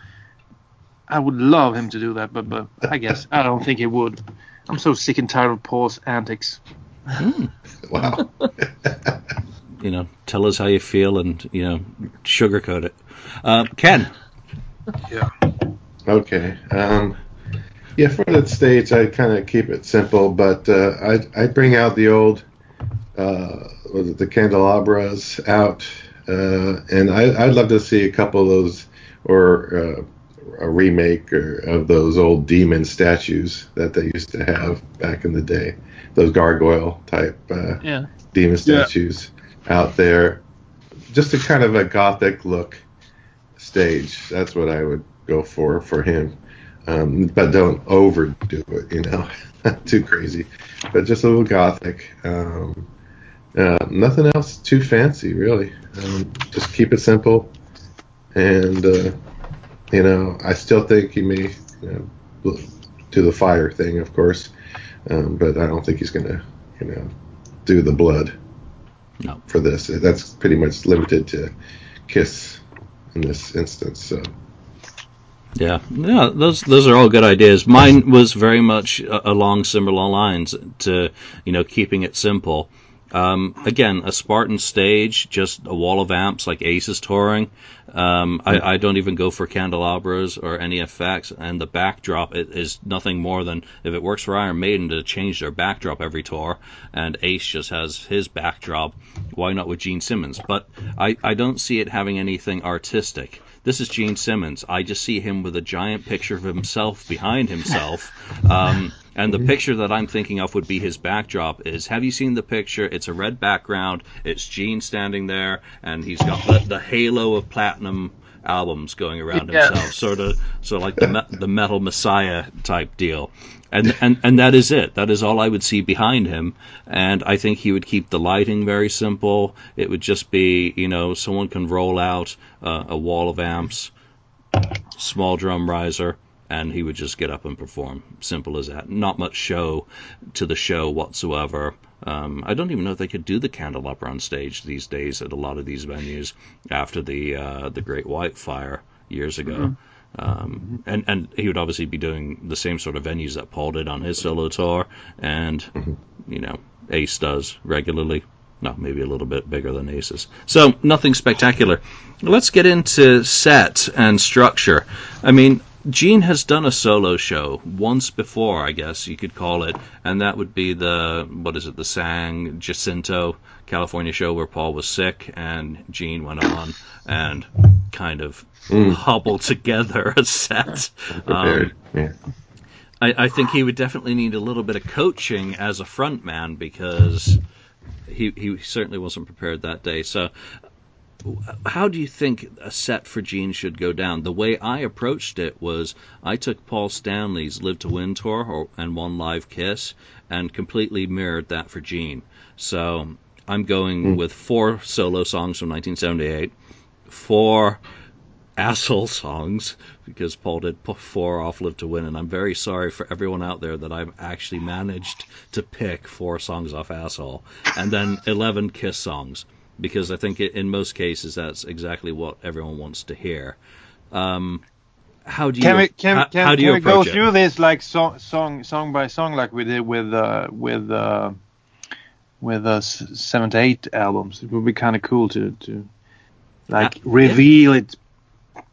I would love him to do that, but but I guess I don't think he would. I'm so sick and tired of Paul's antics. Wow. You know, tell us how you feel and you know, sugarcoat it. Uh, Ken, Yeah. Okay. Um, yeah, for that stage, I kind of keep it simple, but uh, I I bring out the old, uh, was it the candelabras out, uh, and I, I'd love to see a couple of those, or uh, a remake or, of those old demon statues that they used to have back in the day, those gargoyle type uh, Yeah. demon Yeah. statues out there. Just a kind of a gothic look stage. That's what I would go for for him. Um, but don't overdo it, you know, not too crazy. But just a little gothic. Um, uh, nothing else too fancy, really. Um, just keep it simple. And, uh, you know, I still think he may you know, do the fire thing, of course. Um, but I don't think he's going to, you know, do the blood No. for this. That's pretty much limited to Kiss in this instance. So Yeah, yeah, those those are all good ideas. Mine was very much along similar lines to you know keeping it simple. Um, again, a Spartan stage, just a wall of amps like Ace is touring. Um, I, I don't even go for candelabras or any effects, and the backdrop is nothing more than if it works for Iron Maiden to change their backdrop every tour, and Ace just has his backdrop. Why not with Gene Simmons? But I, I don't see it having anything artistic. This is Gene Simmons. I just see him with a giant picture of himself behind himself. Um, and the picture that I'm thinking of would be his backdrop is have you seen the picture? It's a red background. It's Gene standing there and he's got the, the halo of platinum albums going around Yeah. himself, sort of, sort of like the me- the metal messiah type deal, and and and that is it. That is all I would see behind him, and I think he would keep the lighting very simple. It would just be, you know, someone can roll out uh, a wall of amps, small drum riser, and he would just get up and perform. Simple as that. Not much show to the show whatsoever. Um, I don't even know if they could do the candle candelabra on stage these days at a lot of these venues after the uh, the Great White Fire years ago. Um, and and he would obviously be doing the same sort of venues that Paul did on his solo tour, and you know Ace does regularly. No, maybe a little bit bigger than Aces. So nothing spectacular. Let's get into set and structure. I mean, Gene has done a solo show once before, I guess you could call it, and that would be the what is it, the San Jacinto California show where Paul was sick and Gene went on and kind of hobbled together a set. Um, yeah. I, I think he would definitely need a little bit of coaching as a front man because he he certainly wasn't prepared that day. So, how do you think a set for Gene should go down? The way I approached it was I took Paul Stanley's Live to Win tour and One Live Kiss and completely mirrored that for Gene. So I'm going mm. with four solo songs from 1978, four asshole songs because Paul did four off Live to Win, and I'm very sorry for everyone out there that I've actually managed to pick four songs off Asshole, and then 11 Kiss songs because I think in most cases that's exactly what everyone wants to hear. Um, how do you can we can, how, can, how do can you we go it? through this like song song song by song like we did with uh, with uh, with uh, seven to eight albums? It would be kind of cool to to like uh, reveal yeah. it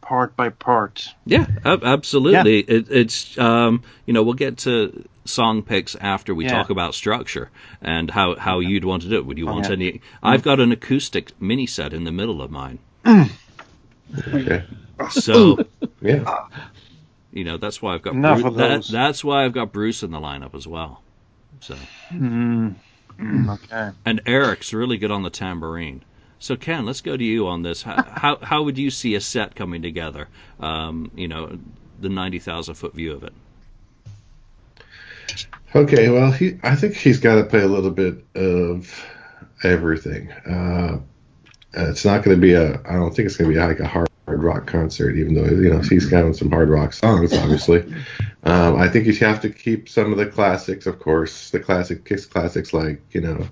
part by part. Yeah, absolutely. Yeah. It, it's um, you know we'll get to song picks after we yeah. talk about structure and how how yeah. you'd want to do it. Would you want any? I've got an acoustic mini set in the middle of mine. okay. So yeah. You know that's why I've got Enough Bruce, that, that's why I've got Bruce in the lineup as well. So. Mm. Okay. And Eric's really good on the tambourine. So Ken, let's go to you on this. How how, how would you see a set coming together? Um, you know, the ninety thousand foot view of it. Okay, well, he I think he's got to play a little bit of everything. Uh, it's not going to be a. I don't think it's going to be like a hard rock concert, even though you know he's got some hard rock songs, obviously. Um, I think you have to keep some of the classics, of course, the classic Kiss classics like you know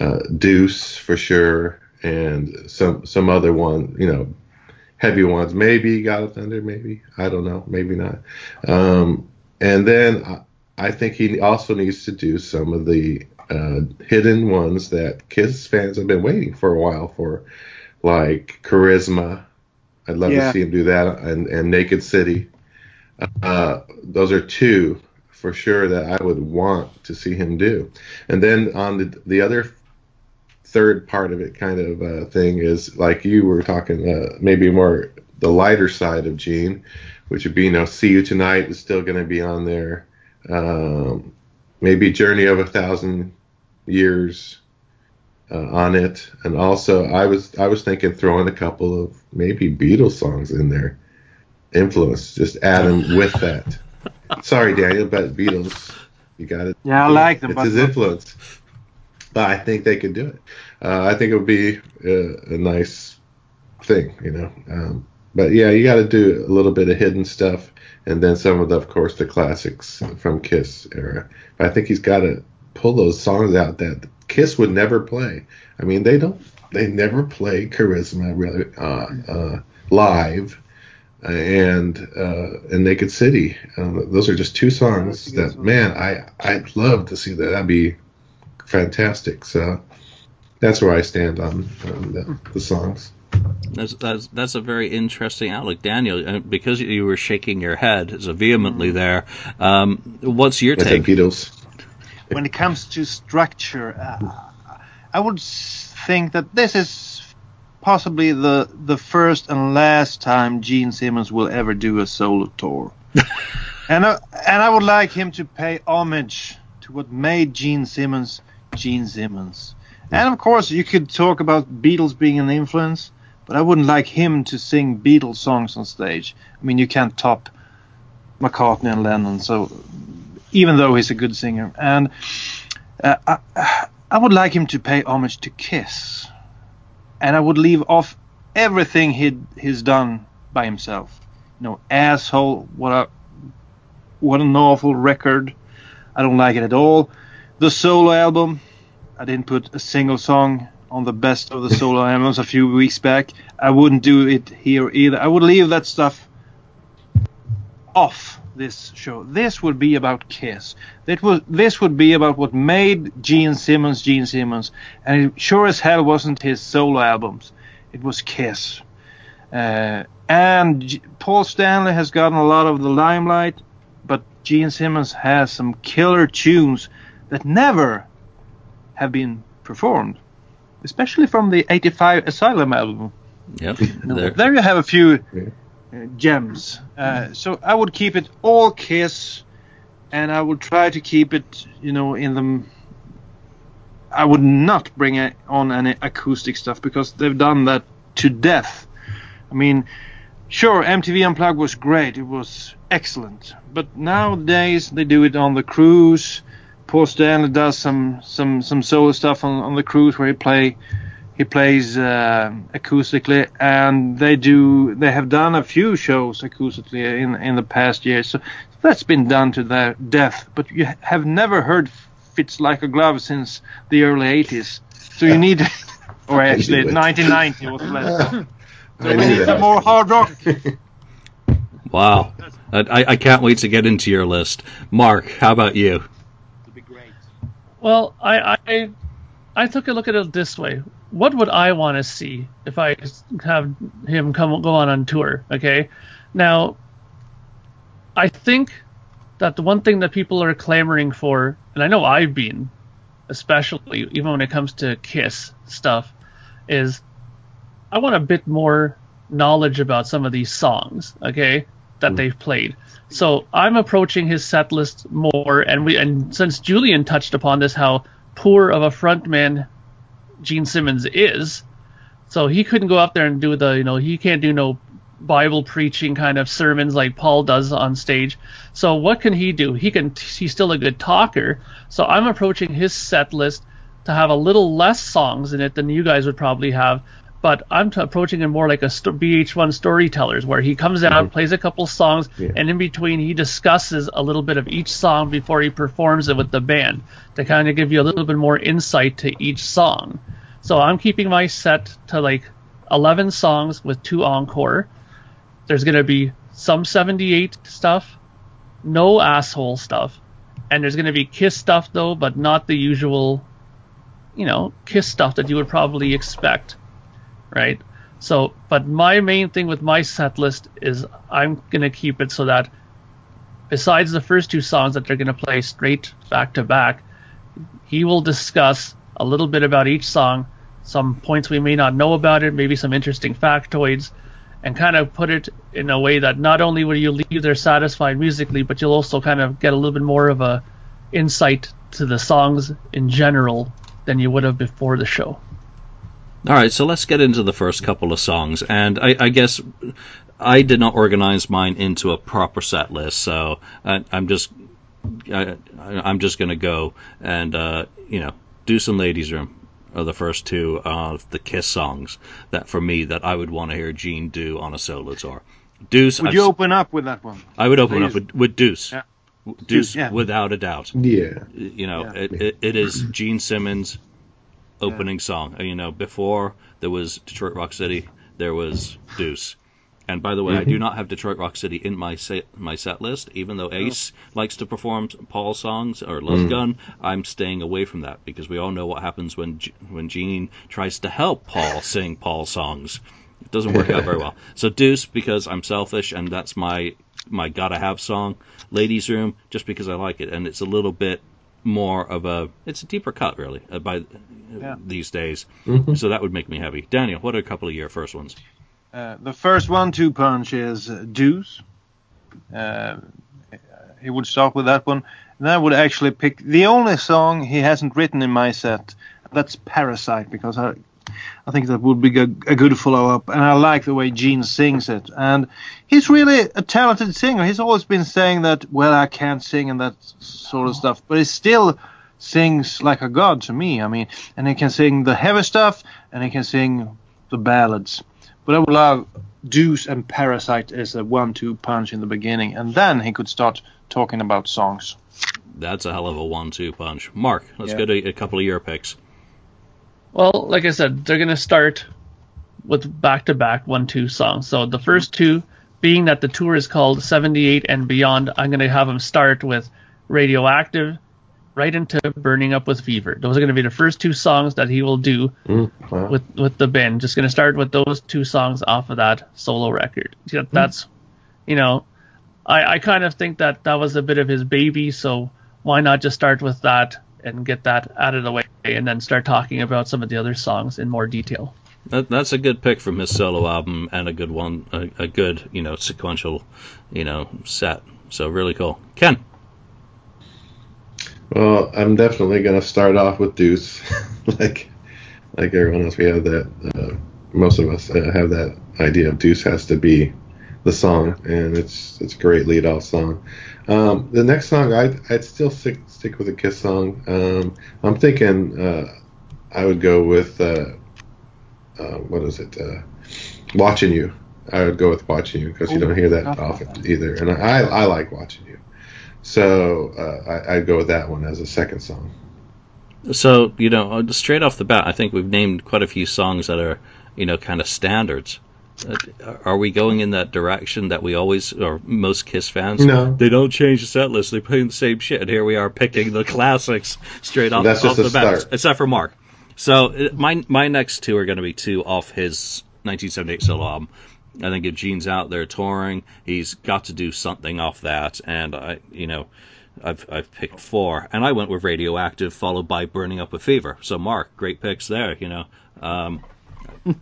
uh, Deuce for sure, and some some other one, you know, heavy ones. Maybe God of Thunder, maybe I don't know, maybe not. Um, and then I, I think he also needs to do some of the uh, hidden ones that Kiss fans have been waiting for a while for, like Charisma. I'd love yeah. to see him do that, and, and Naked City. Uh, those are two for sure that I would want to see him do. And then on the the other third part of it kind of uh, thing is like you were talking, uh, maybe more the lighter side of Gene, which would be, you know, See You Tonight is still going to be on there. Um, maybe Journey of a Thousand Years uh, on it, and also I was I was thinking throwing a couple of maybe Beatles songs in there, influence, just add them with that. Sorry, Daniel, but Beatles, you got it. Yeah, I like them. It's his influence but I think they could do it. Uh, I think it would be a, a nice thing, you know. Um, but yeah, you got to do a little bit of hidden stuff, and then some of the, of course, the classics from Kiss era. But I think he's got to pull those songs out that Kiss would never play. I mean, they don't, they never play Charisma really uh, uh, live. and uh, and Naked City, um, those are just two songs that man, I I'd love to see that. That'd be fantastic. So that's where I stand on, on the, the, songs. That's, that's that's a very interesting outlook, Daniel. Uh, because you were shaking your head so vehemently mm-hmm. there, um, what's your take? Beatles. When it comes to structure, uh, I would think that this is possibly the the first and last time Gene Simmons will ever do a solo tour, and uh, and I would like him to pay homage to what made Gene Simmons Gene Simmons. And of course, you could talk about Beatles being an influence, but I wouldn't like him to sing Beatles songs on stage. I mean, you can't top McCartney and Lennon, so even though he's a good singer, and uh, I, I would like him to pay homage to Kiss, and I would leave off everything he he's done by himself. You know, asshole, what a what an awful record. I don't like it at all. The solo album, I didn't put a single song on the best of the solo albums a few weeks back. I wouldn't do it here either. I would leave that stuff off this show. This would be about Kiss. That was this would be about what made Gene Simmons Gene Simmons, and it sure as hell wasn't his solo albums. It was Kiss. Uh, and G- Paul Stanley has gotten a lot of the limelight, but Gene Simmons has some killer tunes that never have been performed, especially from the 85 Asylum album. Yep. there. there you have a few uh, gems. Uh, so I would keep it all Kiss, and I would try to keep it, you know, in the. I would not bring on any acoustic stuff because they've done that to death. I mean, sure, MTV Unplugged was great. It was excellent. But nowadays they do it on the cruise. Paul Stanley does some some some solo stuff on, on the cruise where he play he plays uh, acoustically, and they do they have done a few shows acoustically in in the past years. So that's been done to their death. But you have never heard "Fits Like a Glove" since the early '80s. So you need, or actually 1990 was less. So we need some more hard rock. Wow. I, I can't wait to get into your list. Mark, how about you? Well, I, I I took a look at it this way. What would I want to see if I have him come go on on tour? Okay, now I think that the one thing that people are clamoring for, and I know I've been, especially even when it comes to Kiss stuff, is I want a bit more knowledge about some of these songs. Okay, that mm. they've played. So I'm approaching his set list more, and we and since Julian touched upon this, how poor of a frontman Gene Simmons is, so he couldn't go up there and do the you know he can't do no Bible preaching kind of sermons like Paul does on stage. So what can he do? He can he's still a good talker. So I'm approaching his set list to have a little less songs in it than you guys would probably have. But I'm t- approaching it more like a sto- VH1 storytellers, where he comes out, mm-hmm. plays a couple songs, Yeah. and in between he discusses a little bit of each song before he performs it with the band to kind of give you a little bit more insight to each song. So I'm keeping my set to like 11 songs with two encore. There's going to be some 78 stuff, no asshole stuff, and there's going to be Kiss stuff though, but not the usual, you know, Kiss stuff that you would probably expect, right? So, but my main thing with my set list is I'm going to keep it so that besides the first two songs that they're going to play straight back to back, he will discuss a little bit about each song, some points we may not know about it, maybe some interesting factoids, and kind of put it in a way that not only will you leave there satisfied musically, but you'll also kind of get a little bit more of a insight to the songs in general than you would have before the show. All right, so let's get into the first couple of songs, and I, I guess I did not organize mine into a proper set list, so I, I'm just I, I'm just gonna go and uh, you know do some ladies' room are the first two of the Kiss songs that for me that I would want to hear Gene do on a solo tour. Deuce, Would I've you open up with that one? I would open up with, with Deuce. Yeah. Deuce, Deuce, yeah. without a doubt Yeah. you know Yeah. it, it, it is Gene Simmons opening song. You know before there was Detroit Rock City there was Deuce. And by the way I do mm-hmm. not have Detroit Rock City in my set, my set list even though oh. Ace likes to perform Paul songs or Love mm. Gun I'm staying away from that because we all know what happens when G- when Gene tries to help Paul sing Paul songs. It doesn't work out very well. So Deuce because I'm selfish and that's my my gotta have song. Ladies room just because I like it. And it's a little bit more of a it's a deeper cut really uh, by Yeah. these days so that would make me happy daniel what are a couple of your first ones Uh, the first one-two punch is uh, Deuce. Uh, he would start with that one. And I would actually pick the only song he hasn't written in my set. That's Parasite because I, I think that would be a, a good follow-up, and I like the way Gene sings it. And he's really a talented singer. He's always been saying that, well, I can't sing and that sort of stuff, but he still sings like a god to me. I mean, and he can sing the heavy stuff, and he can sing the ballads. But I would love Deuce and Parasite as a one-two punch in the beginning, and then he could start talking about songs. that's a hell of a one-two punch mark let's Yeah. go to a couple of your picks Well, like I said, they're gonna start with back-to-back one-two songs. So the first two, being that the tour is called 78 and Beyond, I'm gonna have them start with Radioactive, right into Burning Up with Fever. Those are gonna be the first two songs that he will do Mm, wow. with with the band. Just gonna start with those two songs off of that solo record. Yeah, That's, you know, I I kind of think that that was a bit of his baby. So why not just start with that and get that out of the way, and then start talking about some of the other songs in more detail. that, that's a good pick from his solo album and a good one a, a good you know sequential you know set so really cool ken Well, I'm definitely going to start off with Deuce, like like everyone else. We have that uh, most of us uh, have that idea of Deuce has to be the song, and it's it's a great lead off song. Um, the next song, I'd, I'd still stick, stick with a Kiss song. Um, I'm thinking uh, I would go with, uh, uh, what is it, uh, Watching You. I would go with Watching You because you don't hear that often either. And I, I like Watching You. So uh, I, I'd go with that one as a second song. So, you know, uh, straight off the bat, I think we've named quite a few songs that are, you know, kind of standards. Uh, Are we going in that direction that we always, or most Kiss fans? No. They don't change the set list. They play the same shit. And here we are picking the classics straight off, That's off just a the bat, except for Mark. So uh, my my next two are going to be two off his 1978 solo album. I think if Gene's out there touring, he's got to do something off that. And I, you know, I've I've picked four, and I went with Radioactive, followed by Burning Up with Fever. So Mark, great picks there. You know, um,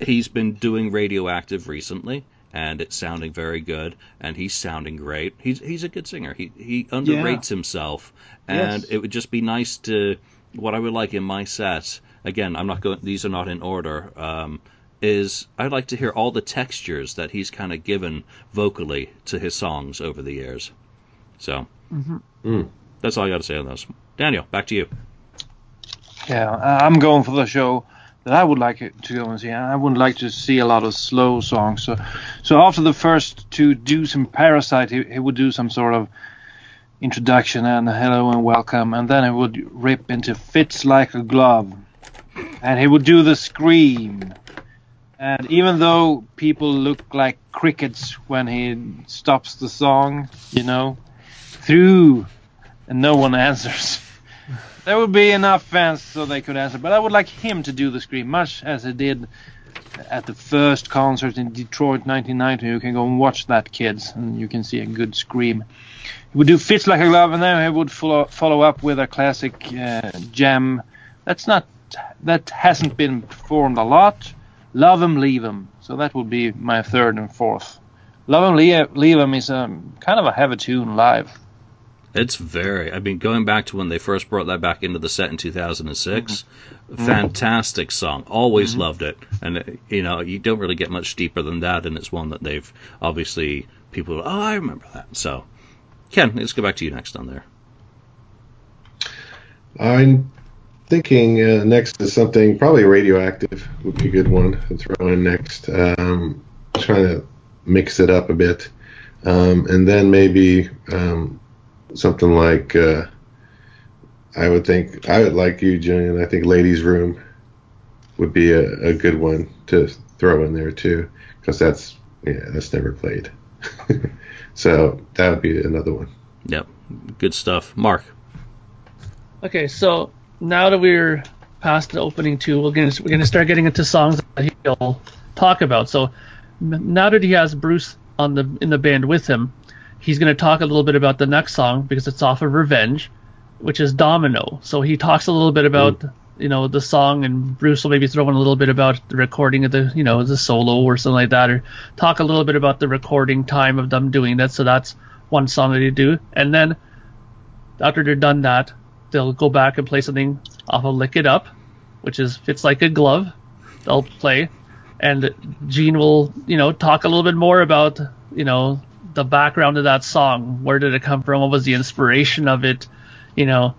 he's been doing Radioactive recently, and it's sounding very good, and he's sounding great. He's he's a good singer. He he underrates himself, and Yes. it would just be nice to what I would like in my set. Again, I'm not going. These are not in order. Um, is I'd like to hear all the textures that he's kind of given vocally to his songs over the years. So Mm. that's all I got to say on those. Daniel, back to you. Yeah, I'm going for the show that I would like to go and see. I wouldn't like to see a lot of slow songs. So, so after the first two Deuce and Parasite, he, he would do some sort of introduction and hello and welcome, and then he would rip into Fits Like a Glove, and he would do the scream. And even though people look like crickets when he stops the song, you know, through, and no one answers. There would be enough fans so they could answer, but I would like him to do the scream, much as he did at the first concert in Detroit 1990. You can go and watch that, kids, and you can see a good scream. He would do Fits Like a Glove, and then he would follow, follow up with a classic uh, jam. That's not that hasn't been performed a lot. Love 'em, leave 'em. So that would be my third and fourth. Love 'em, leave, leave 'em is um, kind of a heavy tune live. It's very. I mean, going back to when they first brought that back into the set in 2006, fantastic song. Always loved it, and uh, you know you don't really get much deeper than that, and it's one that they've obviously people. Oh, I remember that. So, Ken, let's go back to you next on there. I'm thinking uh, next is something probably radioactive would be a good one to throw in next. Um, trying to mix it up a bit, um, and then maybe um, something like uh, I would think I would like you, Julian. I think "Ladies' Room" would be a, a good one to throw in there too, because that's yeah that's never played. so that would be another one. Yep, good stuff. Mark, Okay, so now that we're past the opening two, we're gonna we're gonna start getting into songs that he'll talk about. So now that he has Bruce on the in the band with him, he's gonna talk a little bit about the next song because it's off of Revenge, which is Domino. So he talks a little bit about mm. you know the song, and Bruce will maybe throw in a little bit about the recording of the you know the solo or something like that, or talk a little bit about the recording time of them doing that. So that's one song that they do, and then after they're done that, they'll go back and play something off of Lick It Up, which is fits like a glove. They'll play, and Gene will, you know, talk a little bit more about, you know, the background of that song. Where did it come from? What was the inspiration of it? You know,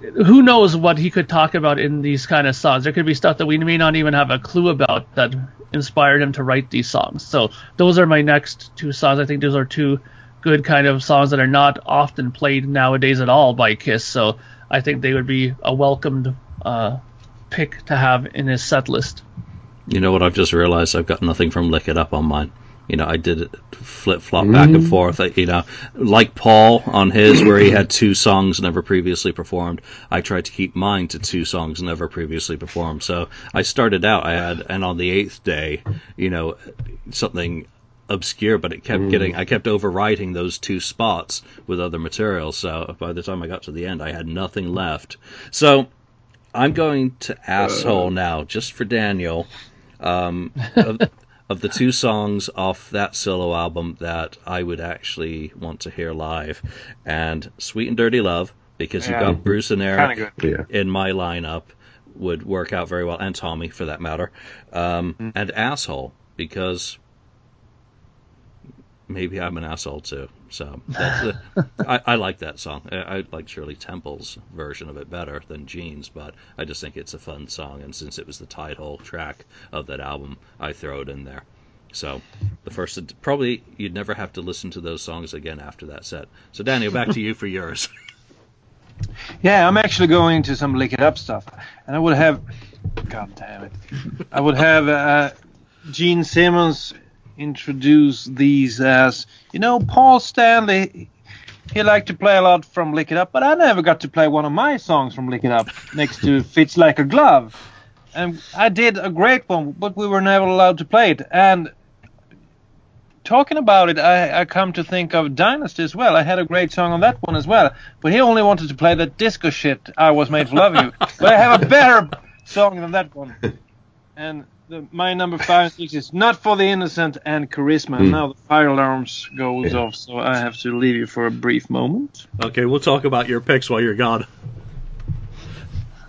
who knows what he could talk about in these kind of songs? There could be stuff that we may not even have a clue about that inspired him to write these songs. So those are my next two songs. I think those are two good kind of songs that are not often played nowadays at all by Kiss. So I think they would be a welcomed uh, pick to have in his set list. you know what? I've just realized I've got nothing from Lick It Up on mine. You know, I did flip flop back and mm-hmm. forth. I, you know, like Paul on his, where he had two songs never previously performed. I tried to keep mine to two songs never previously performed. So I started out. I had, and on the eighth day, you know, something obscure, but it kept mm. getting. I kept overwriting those two spots with other material. So by the time I got to the end, I had nothing left. So I'm going to uh. asshole now, just for Daniel. Um, of, of the two songs off that solo album that I would actually want to hear live, and "Sweet and Dirty Love" because you've got Bruce and Kind Eric good. Yeah. in my lineup would work out very well, and Tommy for that matter, um, Mm. and asshole because maybe I'm an asshole too. So that's the, I, I like that song. I, I like Shirley Temple's version of it better than Gene's, but I just think it's a fun song, and since it was the title track of that album, I throw it in there. So the first, probably you'd never have to listen to those songs again after that set. So Daniel, back to you for yours. Yeah, I'm actually going to some lick it up stuff, and I would have, God damn it, I would have uh, Gene Simmons introduce these as, you know, Paul Stanley. He liked to play a lot from Lick It Up, but I never got to play one of my songs from Lick It Up next to Fits Like a Glove. And I did a great one, but we were never allowed to play it. And talking about it, I, I come to think of Dynasty as well. I had a great song on that one as well, but he only wanted to play that disco shit. I was made for loving you, but I have a better song than that one. And the, my number five and six is not for the innocent and charisma. Hmm. Now the fire alarms goes Yeah. off, so I have to leave you for a brief moment. Okay, we'll talk about your picks while you're gone.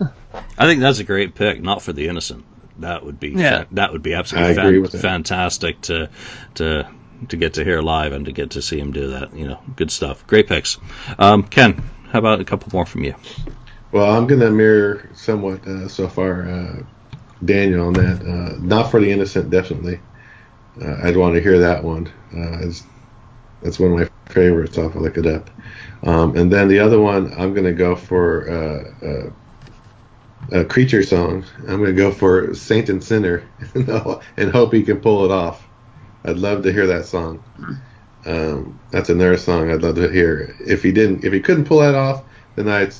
I think that's a great pick, not for the innocent. That would be Yeah. fa- that would be absolutely I fan- fantastic to to to get to hear live and to get to see him do that. You know, good stuff. Great picks. Um, Ken, how about a couple more from you? Well, I'm going to mirror somewhat uh, so far uh, Daniel on that. Uh, not for the innocent, definitely. Uh, I'd want to hear that one. Uh, it's, that's one of my favorites off of Lick It Up. Um, and then the other one, I'm going to go for uh, uh, a creature song. I'm going to go for Saint and Sinner and hope he can pull it off. I'd love to hear that song. Um, that's another song I'd love to hear. If he didn't, if he couldn't pull that off, then I'd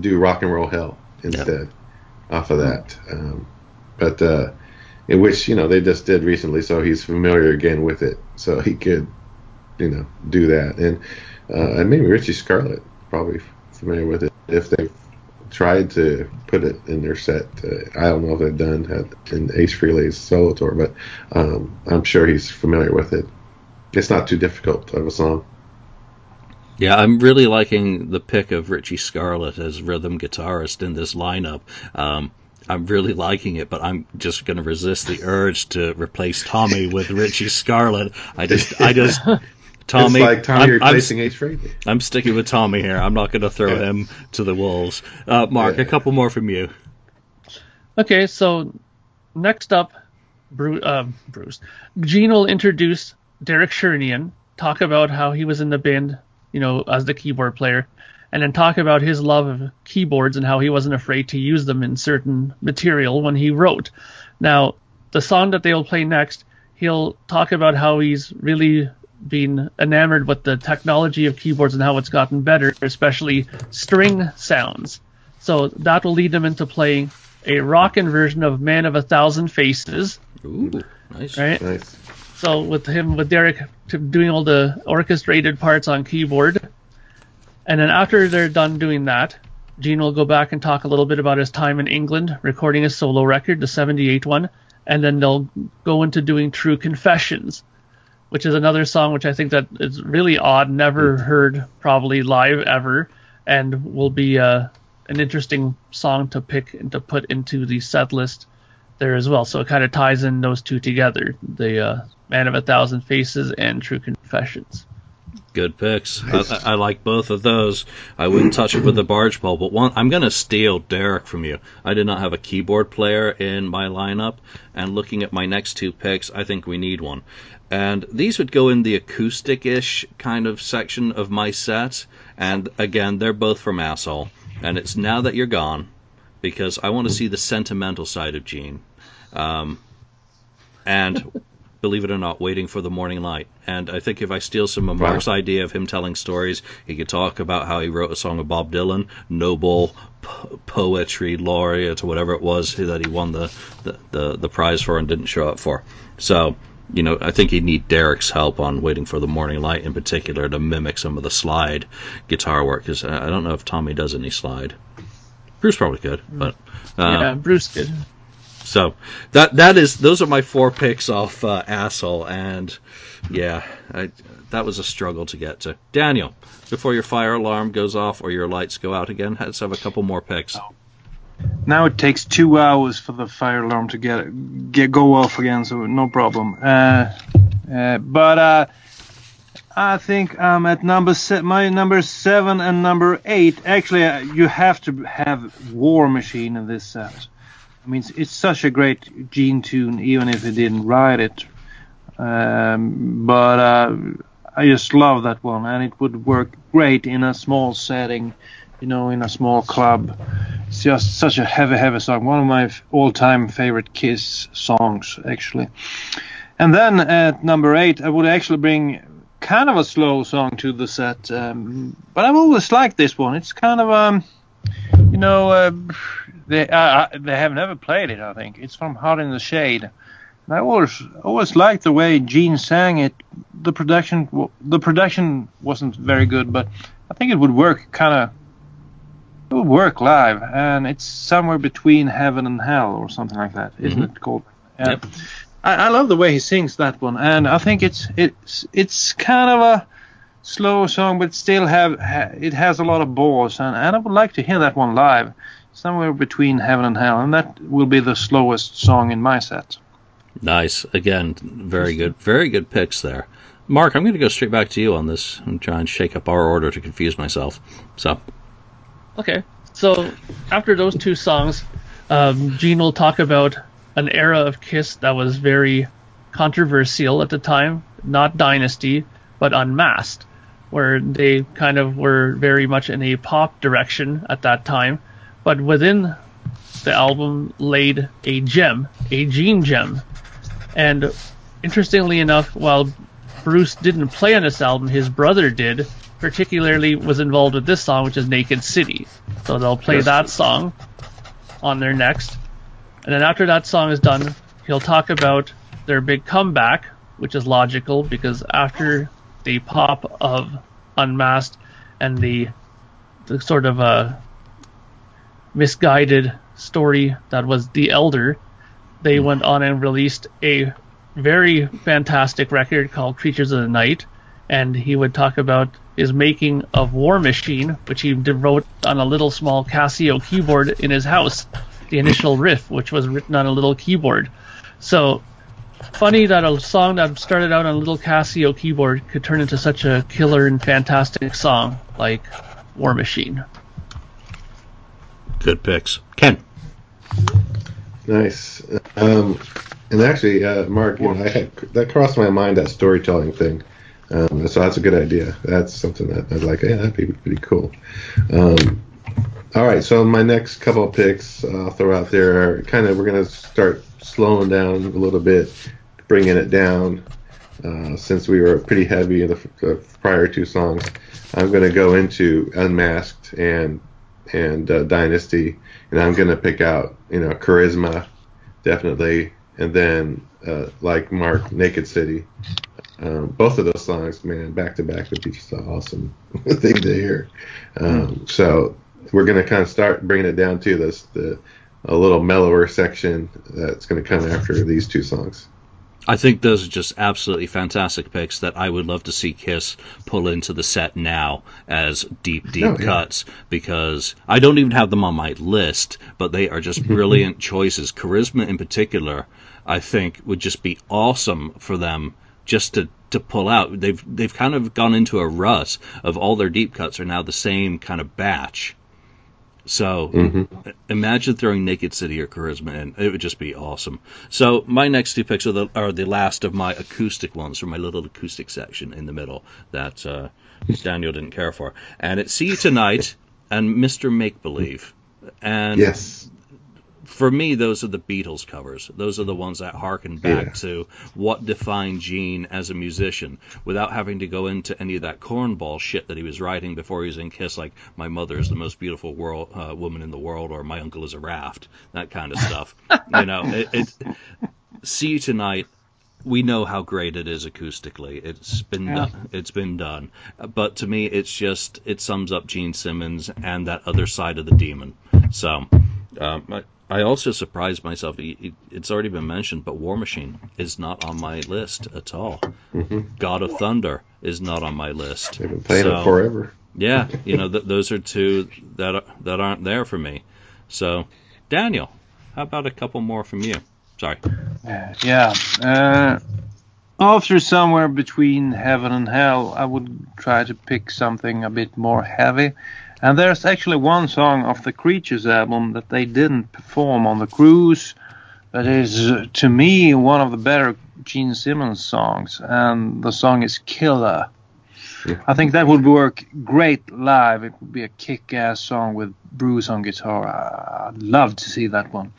do rock and roll hell instead off of that. Um, but uh, in which you know they just did recently, so he's familiar again with it, so he could you know do that. And uh, and maybe Richie Scarlet probably familiar with it if they've tried to put it in their set. Uh, I don't know if they've done at, in Ace Frehley's solo tour, but um, I'm sure he's familiar with it. It's not too difficult of a song. Yeah, I'm really liking the pick of Richie Scarlett as rhythm guitarist in this lineup. Um, I'm really liking it, but I'm just going to resist the urge to replace Tommy with Richie Scarlet. I just, I just, Tommy, it's like Tommy I'm, I'm, replacing Ace Frehley. I'm sticking with Tommy here. I'm not going to throw Yeah. him to the wolves. Uh, Mark, Yeah. a couple more from you. Okay, so next up, Bruce, um, Bruce. Gene will introduce Derek Sherinian, talk about how he was in the band, you know, as the keyboard player, and then talk about his love of keyboards and how he wasn't afraid to use them in certain material when he wrote. Now, the song that they'll play next, he'll talk about how he's really been enamored with the technology of keyboards and how it's gotten better, especially string sounds. So that will lead them into playing a rockin' version of Man of a Thousand Faces, Ooh, nice. right? Nice. So with him, with Derek doing all the orchestrated parts on keyboard, and then after they're done doing that, Gene will go back and talk a little bit about his time in England, recording his solo record, the '78 one, and then they'll go into doing True Confessions, which is another song which I think that is really odd, never heard probably live ever, and will be uh, an interesting song to pick and to put into the set list there as well. So it kind of ties in those two together, the uh, Man of a Thousand Faces and True Confessions. Good picks. I, I like both of those. I wouldn't touch it with a barge pole, but one I'm going to steal Derek from you. I did not have a keyboard player in my lineup, and looking at my next two picks, I think we need one. And these would go in the acoustic-ish kind of section of my set. And again, they're both from Asshole, and it's now that you're gone, because I want to see the sentimental side of Gene. Um, and believe it or not, waiting for the morning light. And I think if I steal some of Wow. Mark's idea of him telling stories, he could talk about how he wrote a song of Bob Dylan, Nobel po- Poetry Laureate, or whatever it was that he won the, the, the, the prize for and didn't show up for. So, you know, I think he'd need Derek's help on Waiting for the Morning Light in particular to mimic some of the slide guitar work, because I don't know if Tommy does any slide. Bruce probably could, but. Uh, yeah, Bruce did. So that that is those are my four picks off uh, asshole, and yeah, I, that was a struggle to get to. Daniel, before your fire alarm goes off or your lights go out again, let's have a couple more picks. now it takes two hours for the fire alarm to get get go off again, so no problem. Uh, uh, but uh, I think I'm at number se- my number seven and number eight. Actually, uh, you have to have War Machine in this set. I mean, it's, such a great Gene tune, even if he didn't write it. Um, but uh, I just love that one, and it would work great in a small setting, you know, in a small club. It's just such a heavy, heavy song. One of my all-time favorite Kiss songs, actually. And then at number eight, I would actually bring kind of a slow song to the set, um, but I've always liked this one. It's kind of um, you know, uh, they uh, they have never played it. I think it's from Hot in the Shade. And I always always liked the way Gene sang it. The production the production wasn't very good, but I think it would work kind of. It would work live, and it's somewhere between heaven and hell, or something like that, isn't it called? Yeah. Yep. I, I love the way he sings that one, and I think it's it's it's kind of a slow song, but still have ha, it has a lot of balls, and, and I would like to hear that one live, somewhere between heaven and hell, and that will be the slowest song in my set. Nice. Again, very good. Very good picks there. Mark, I'm going to go straight back to you on this and try and shake up our order to confuse myself. So, Okay, so after those two songs, um, Gene will talk about an era of Kiss that was very controversial at the time, not Dynasty, but Unmasked, where they kind of were very much in a pop direction at that time, but within the album laid a gem, a Gene gem. And interestingly enough, while Bruce didn't play on this album, his brother did, particularly was involved with this song, which is Naked City. So they'll play Yes. that song on their next. And then after that song is done, he'll talk about their big comeback, which is logical because after the pop of Unmasked and the, the sort of uh, misguided story that was The Elder, they hmm. went on and released a very fantastic record called Creatures of the Night, and he would talk about his making of War Machine, which he wrote on a little small Casio keyboard in his house, the initial riff, which was written on a little keyboard. So funny that a song that started out on a little Casio keyboard could turn into such a killer and fantastic song like War Machine. Good picks. Ken. Nice. Um, and actually, uh, Mark, you know, I had, that crossed my mind that storytelling thing. Um, so that's a good idea. That's something that I'd like. Yeah, that'd be pretty cool. Um, all right, so my next couple of picks I'll throw out there are kind of we're gonna start slowing down a little bit, bringing it down. Uh, since we were pretty heavy in the, the prior two songs, I'm gonna go into Unmasked and and uh, Dynasty, and I'm gonna pick out you know Charisma, definitely, and then uh, like Mark, Naked City. Um, both of those songs, man, back to back would be just an awesome thing to hear. Um, so we're gonna kind of start bringing it down to this the a little mellower section that's gonna come after these two songs. I think those are just absolutely fantastic picks that I would love to see Kiss pull into the set now as deep, deep Oh, yeah. cuts because I don't even have them on my list, but they are just brilliant choices. Charisma in particular, I think, would just be awesome for them just to, to pull out. They've they've kind of gone into a rut of all their deep cuts are now the same kind of batch. So Mm-hmm. imagine throwing Naked City or Charisma in. It would just be awesome. So my next two picks are the, are the last of my acoustic ones from my little acoustic section in the middle that uh, Daniel didn't care for. And it's See You Tonight and Mr. Make Believe. And Yes. For me, those are the Beatles covers. Those are the ones that harken back Yeah. to what defined Gene as a musician, without having to go into any of that cornball shit that he was writing before he was in Kiss, like "My mother is the most beautiful world, uh, woman in the world" or "My uncle is a raft," that kind of stuff. you know, it, it. See you tonight. We know how great it is acoustically. It's been Yeah. done. It's been done. But to me, it's just it sums up Gene Simmons and that other side of the demon. So, um, I, I also surprised myself. It- it- It's already been mentioned, but War Machine is not on my list at all. God of Thunder is not on my list. They've been playing So, it forever. Yeah, you know, th- those are two that are, that aren't there for me. So Daniel, how about a couple more from you? Sorry. Yeah. Uh, after somewhere between heaven and hell, I would try to pick something a bit more heavy. And there's actually one song of the Creatures album that they didn't perform on the cruise that is, uh, to me, one of the better Gene Simmons songs. And the song is Killer. Yeah. I think that would work great live. It would be a kick ass song with Bruce on guitar. I- I'd love to see that one.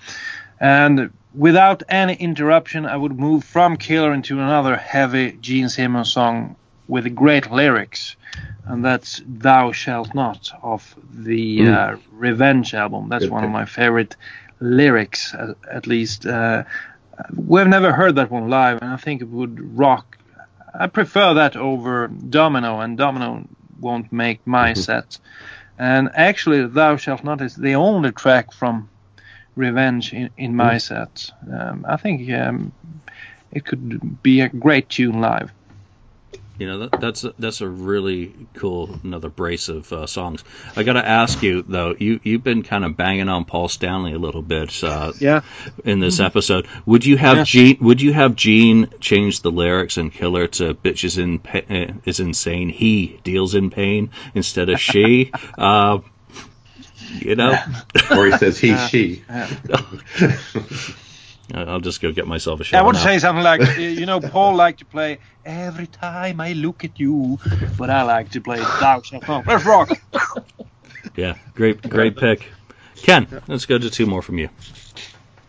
And without any interruption, I would move from Killer into another heavy Gene Simmons song with great lyrics, and that's "Thou Shalt Not" of the Mm. uh, Revenge album. That's Good one of my favorite lyrics, uh, at least. Uh, we've never heard that one live, and I think it would rock. I prefer that over Domino, and Domino won't make my Mhm. set. And actually, "Thou Shalt Not" is the only track from Revenge in, in my set. Um, I think um, it could be a great tune live. You know that, that's a, that's a really cool another brace of uh, songs. I got to ask you though, you you've been kind of banging on Paul Stanley a little bit uh, Yeah. in this episode. Would you have Yeah. Gene? Would you have Gene change the lyrics in Killer to "Bitch is in pa- uh, is insane"? He deals in pain instead of she. uh, you know, or he says he, she. I'll just go get myself a shower. I would now. say something like, uh, you know, Paul liked to play "Every Time I Look at You," but I like to play "Thou Shalt Not." Let's rock. Yeah, great, great pick. Ken, let's go to two more from you.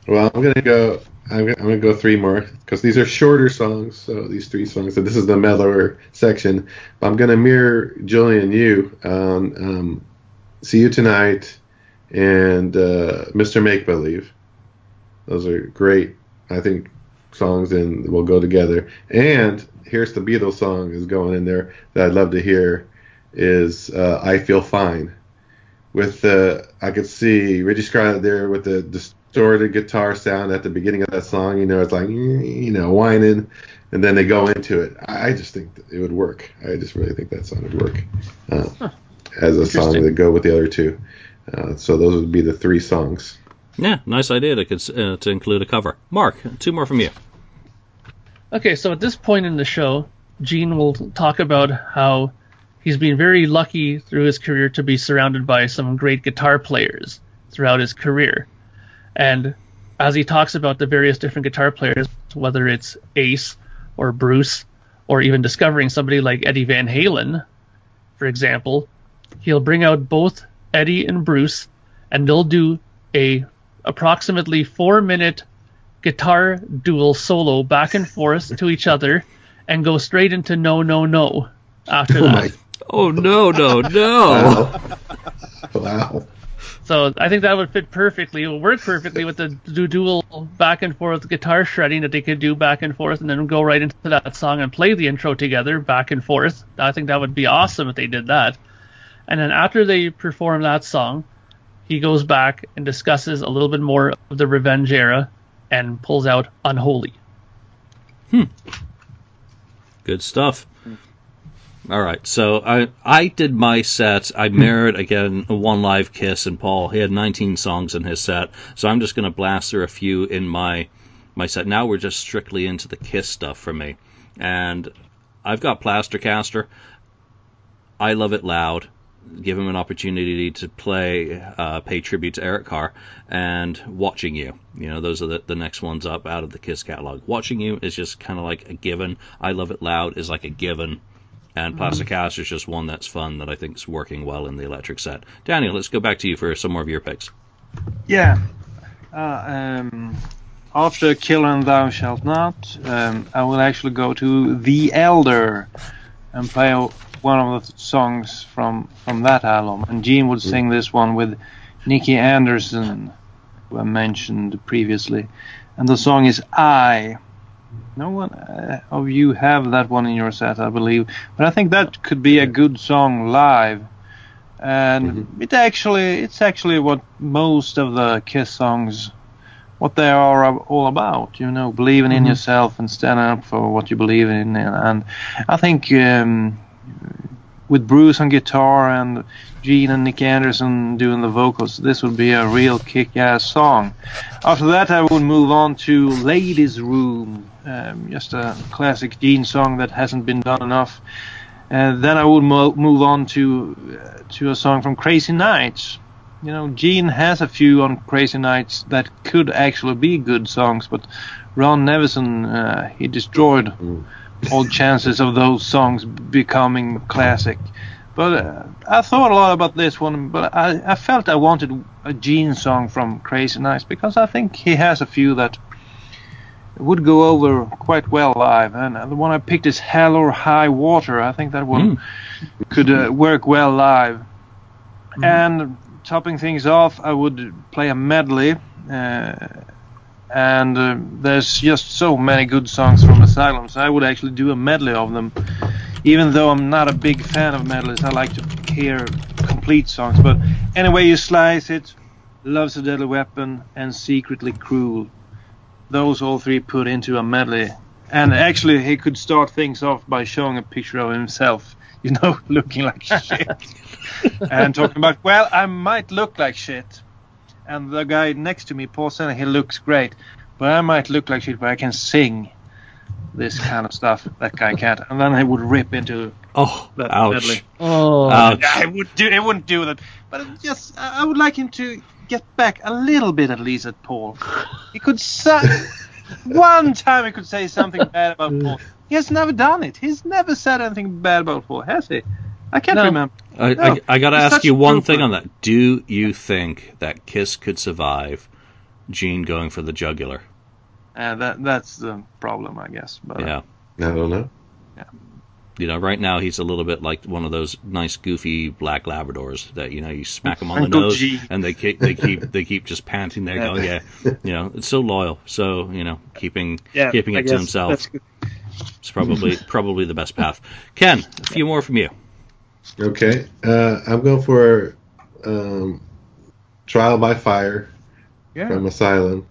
Well, I'm gonna go. I'm gonna, I'm gonna go three more because these are shorter songs. So these three songs. So this is the mellower section. I'm gonna mirror Julian you on um, "See You Tonight" and uh, "Mr. Make Believe." Those are great. I think songs and will go together. And here's the Beatles song is going in there that I'd love to hear is uh, "I Feel Fine." With the I could see Richie Scarlet there with the distorted guitar sound at the beginning of that song. You know, it's like you know whining, and then they go into it. I just think it would work. I just really think that song would work uh, as a song that go with the other two. Uh, so those would be the three songs. Yeah, nice idea to uh, to include a cover. Mark, two more from you. Okay, so at this point in the show, Gene will talk about how he's been very lucky through his career to be surrounded by some great guitar players throughout his career. And as he talks about the various different guitar players, whether it's Ace or Bruce, or even discovering somebody like Eddie Van Halen, for example, he'll bring out both Eddie and Bruce, and they'll do a approximately four minute guitar dual solo back and forth to each other and go straight into no no no after Oh that. my! Oh no, no, no! Wow! wow! So I think that would fit perfectly. It would work perfectly with the dual back and forth guitar shredding that they could do back and forth and then go right into that song and play the intro together back and forth. I think that would be awesome if they did that. And then after they perform that song, he goes back and discusses a little bit more of the revenge era and pulls out Unholy. Hmm. Good stuff. All right, so I I did my set. I mirrored again one live kiss and Paul. He had 19 songs in his set, so I'm just gonna blast through a few in my my set. Now we're just strictly into the kiss stuff for me, and I've got Plastercaster. I love it loud. Give him an opportunity to play, uh, pay tribute to Eric Carr, and Watching You. You know, those are the, the next ones up out of the Kiss catalog. Watching You is just kind of like a given. I Love It Loud is like a given. And Plastic Cast is just one that's fun that I think is working well in the electric set. Daniel, let's go back to you for some more of your picks. Yeah. Uh, um, after Kill and Thou Shalt Not, um, I will actually go to The Elder and play one of the songs from, from that album. And Gene would sing this one with Nicky Anderson, who I mentioned previously. And the song is I. No one uh, of you have that one in your set, I believe. But I think that could be a good song live and it actually it's actually what most of the Kiss songs what they are all about you know believing in yourself and standing up for what you believe in and, and I think um, with Bruce on guitar and Gene and Nick Anderson doing the vocals, this would be a real kick-ass song. After that, I would move on to "Ladies' Room," um, just a classic Gene song that hasn't been done enough. And then I would mo- move on to uh, to a song from Crazy Nights. You know, Gene has a few on Crazy Nights that could actually be good songs, but Ron Nevison uh, he destroyed Mm. All chances of those songs becoming classic. But uh, I thought a lot about this one, but I, I felt I wanted a Gene song from Crazy Nights because I think he has a few that would go over quite well live. And the one I picked is Hell or High Water. I think that one could uh, work well live. And topping things off, I would play a medley. Uh, and uh, there's just so many good songs from Asylum, so I would actually do a medley of them. Even though I'm not a big fan of medleys, I like to hear complete songs. But Any Way You Slice It, Love's a Deadly Weapon, and Secretly Cruel. Those all three put into a medley. And actually, he could start things off by showing a picture of himself, you know, looking like shit. and talking about, well, I might look like shit. And the guy next to me, Paul Senna, he looks great. But I might look like shit, but I can sing this kind of stuff. That guy can't. And then he would rip into Oh, that ouch. medley. Oh, Ouch. I would do. It wouldn't do that. But it just, I I would like him to get back a little bit at least at Paul. He could say one time. He could say something bad about Paul. He has never done it. He's never said anything bad about Paul, has he? I can't No. remember. I, No, I, I got to ask you one trooper. thing on that. Do you think that Kiss could survive Gene going for the jugular? Uh, that that's the problem, I guess. But Yeah. I don't know. Yeah. You know, right now he's a little bit like one of those nice, goofy black Labradors that you know you smack them on the nose G. and they keep they keep they keep just panting there, Yeah. going, yeah, you know, it's so loyal. So you know, keeping yeah, keeping I it to guess himself that's good. is probably probably the best path. Ken, a few more from you. Okay, uh, I'm going for um, Trial by Fire Yeah. from Asylum.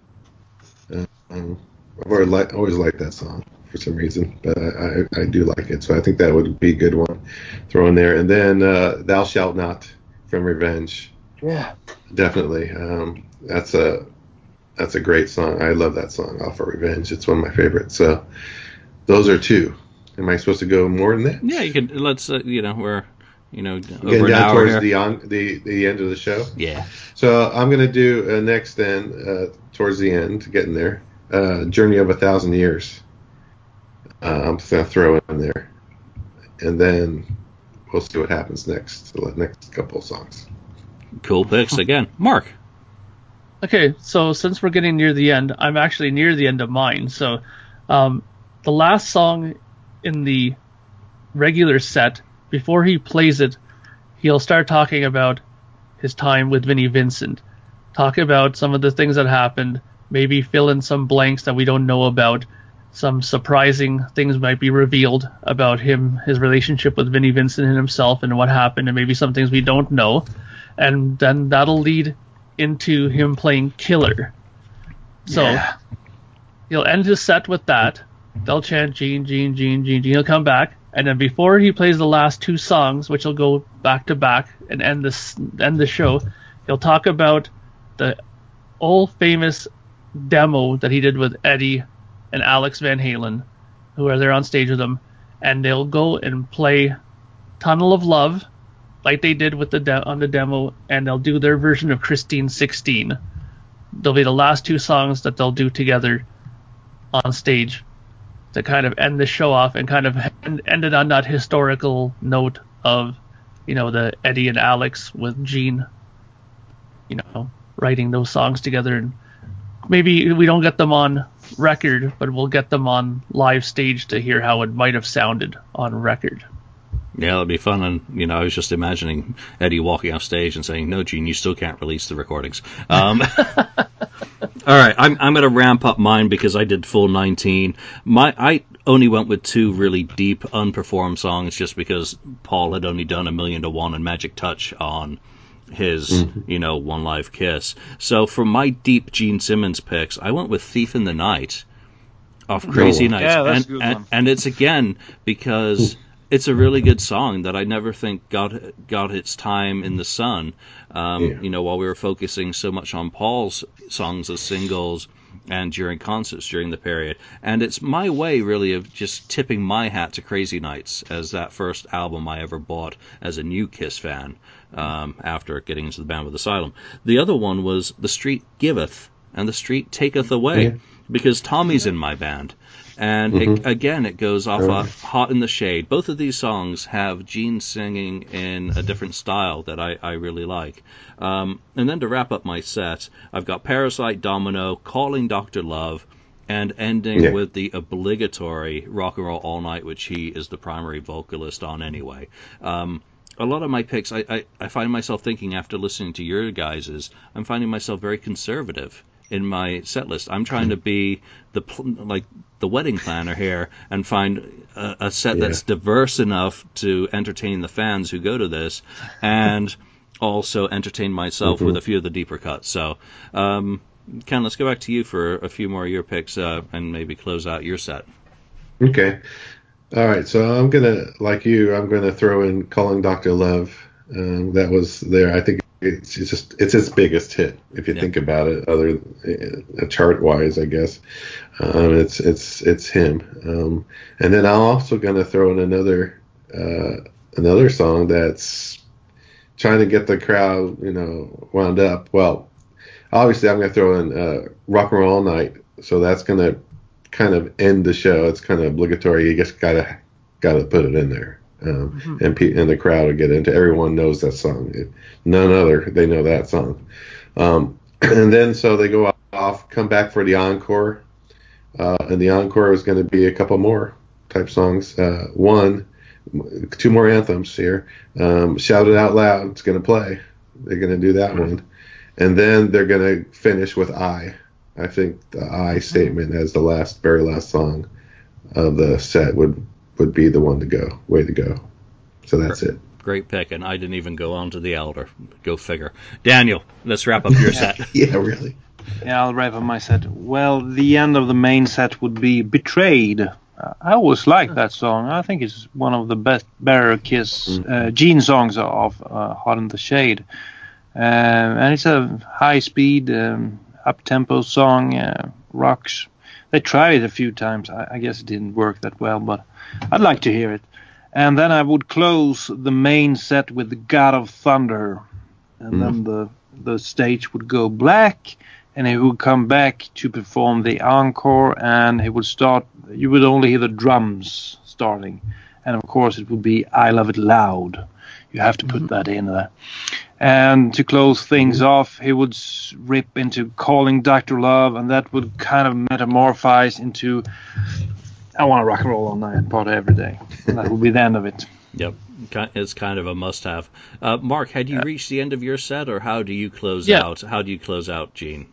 Uh, um, I've always, li- always liked that song for some reason, but I, I, I do like it, so I think that would be a good one throw in there. And then uh, Thou Shalt Not from Revenge, Yeah. definitely. Um, that's a that's a great song. I love that song off of Revenge. It's one of my favorites. So those are two. Am I supposed to go more than that? Yeah, you can. Let's uh, you know we're you know Getting over an down hour towards here. the on the the end of the show. Yeah. So I'm gonna do uh, next then uh, towards the end, getting there. Uh, Journey of a Thousand Years. Uh, I'm just gonna throw it in there, and then we'll see what happens next. The next couple of songs. Cool picks again. Mark. Okay, so since we're getting near the end, I'm actually near the end of mine. So, um, the last song in the regular set, before he plays it, he'll start talking about his time with Vinnie Vincent, talk about some of the things that happened, maybe fill in some blanks that we don't know about. Some surprising things might be revealed about him, his relationship with Vinnie Vincent and himself, and what happened, and maybe some things we don't know. And then that'll lead into him playing Killer. So Yeah. he'll end his set with that. They'll chant Gene, Gene, Gene, Gene, Gene. He'll come back, and then before he plays the last two songs, which will go back to back and end this end the show, he'll talk about the old famous demo that he did with Eddie and Alex Van Halen, who are there on stage with him, and they'll go and play Tunnel of Love, like they did with the de- on the demo, and they'll do their version of Christine 16. They'll be the last two songs that they'll do together on stage to kind of end the show off and kind of end, end it on that historical note of, you know, the Eddie and Alex with Gene, you know, writing those songs together. And maybe we don't get them on record, but we'll get them on live stage to hear how it might have sounded on record. Yeah, that'd be fun. And you know, I was just imagining Eddie walking off stage and saying, "No, Gene, you still can't release the recordings." Um, all right, I'm I'm going to ramp up mine because I did full 19. My I only went with two really deep unperformed songs just because Paul had only done a million to one and Magic Touch on his, you know, One Live Kiss. So for my deep Gene Simmons picks, I went with Thief in the Night off Crazy Oh. Nights. Yeah, that's and, a good and, and it's again because it's a really good song that I never think got got its time in the sun. Um, Yeah. You know, while we were focusing so much on Paul's songs as singles and during concerts during the period, and it's my way really of just tipping my hat to Crazy Nights as that first album I ever bought as a new Kiss fan um, after getting into the band with Asylum. The other one was The Street Giveth and The Street Taketh Away Yeah. because Tommy's in my band. And it, again, it goes off Oh. uh, Hot in the Shade. Both of these songs have Gene singing in a different style that I, I really like. Um, and then to wrap up my set, I've got Parasite Domino, Calling Dr. Love, and ending Yeah. with the obligatory Rock and Roll All Night, which he is the primary vocalist on anyway. Um, a lot of my picks, I, I, I find myself thinking after listening to your guys's, I'm finding myself very conservative in my set list. I'm trying to be the pl- like the wedding planner here and find a, a set Yeah. that's diverse enough to entertain the fans who go to this, and also entertain myself with a few of the deeper cuts. So, um, Ken, let's go back to you for a few more of your picks uh, and maybe close out your set. Okay. All right. So I'm gonna, like you, I'm gonna throw in "Calling Doctor Love." Um, that was there. I think it's, it's just it's its biggest hit if you Yeah. think about it, other uh, chart wise, I guess. Um, it's it's it's him. Um, and then I'm also gonna throw in another uh, another song that's trying to get the crowd, you know, wound up. Well, obviously I'm gonna throw in uh, "Rock and Roll All Night," so that's gonna kind of end the show. It's kind of obligatory. You just gotta gotta put it in there, um, and pe- and the crowd will get into. Everyone knows that song. It, none other they know that song. Um, and then so they go off, come back for the encore, uh, and the encore is going to be a couple more type songs. Uh, one, two more anthems here. Um, Shout it out loud. It's going to play. They're going to do that one, and then they're going to finish with I. I think the I statement as the last, very last song of the set would would be the one to go. Way to go. So that's it. Great pick, and I didn't even go on to the Elder. Go figure. Daniel, let's wrap up your set. Yeah, really. Yeah, I'll wrap up my set. Well, the end of the main set would be Betrayed. Uh, I always like that song. I think it's one of the best, better Kiss uh, Gene songs of uh, Hot in the Shade. Um, and it's a high speed, um, up tempo song, uh, rocks. They tried it a few times. I, I guess it didn't work that well, but I'd like to hear it. And then I would close the main set with the God of Thunder. And then hmm. the, the stage would go black and he would come back to perform the encore and he would start you would only hear the drums starting and of course it would be i love it loud you have to put mm-hmm. that in there and to close things off he would rip into calling dr love and that would kind of metamorphose into i want to rock and roll all night and party every day and that would be the end of it Yep, it's kind of a must-have. Uh, Mark, had you reached the end of your set, or how do you close Yeah. out? How do you close out, Gene?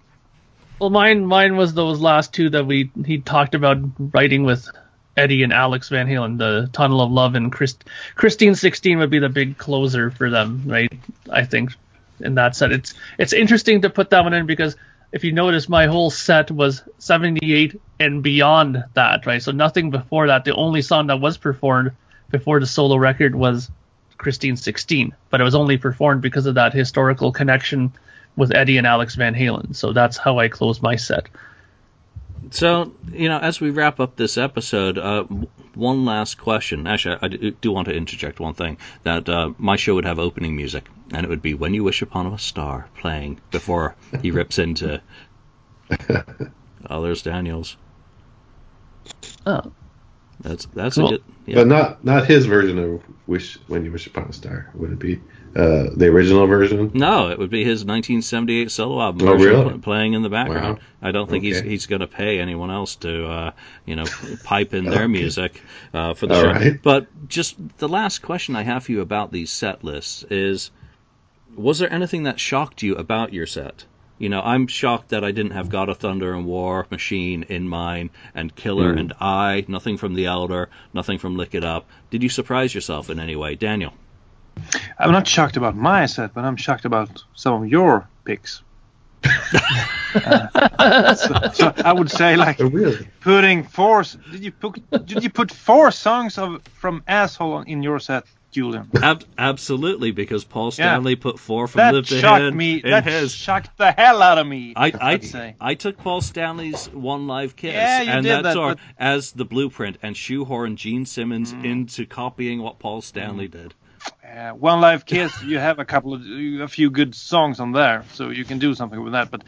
Well, mine mine was those last two that we he talked about writing with Eddie and Alex Van Halen, the Tunnel of Love and Christ, Christine 16 would be the big closer for them, right? I think in that set. It's it's interesting to put that one in because if you notice, my whole set was 78 and beyond that, right? So nothing before that. The only song that was performed before the solo record was Christine 16, but it was only performed because of that historical connection with Eddie and Alex Van Halen. So that's how I closed my set. So, you know, as we wrap up this episode, uh, one last question. Actually, I do do want to interject one thing that uh, my show would have opening music, and it would be "When You Wish Upon a Star" playing before he rips into. oh, there's Daniels. Oh, That's that's Cool. a good. Yeah. But not not his version of "Wish When You Wish Upon a Star." Would it be uh, the original version? No, it would be his 1978 solo album Oh, really? playing in the background. Wow. I don't think he's Okay. he's going to pay anyone else to uh, you know pipe in their music uh, for the All show. right. But just the last question I have for you about these set lists is: Was there anything that shocked you about your set? You know, I'm shocked that I didn't have God of Thunder and War Machine in mine, and Killer Hmm. and I. Nothing from The Elder, nothing from Lick It Up. Did you surprise yourself in any way, Daniel? I'm not shocked about my set but i'm shocked about some of your picks Uh, so, so I would say like Oh, really? putting four. Did you put did you put four songs of from asshole in your set, Julian? Ab- absolutely, because Paul Stanley put four from That Live to shocked Hit me. That his. shocked the hell out of me. I, I'd say. I took Paul Stanley's One Live Kiss Yeah, you and did that, that, tour but- as the blueprint and shoehorn Gene Simmons Mm. into copying what Paul Stanley did. Uh, One Live Kiss, you have a couple of a few good songs on there, so you can do something with that. But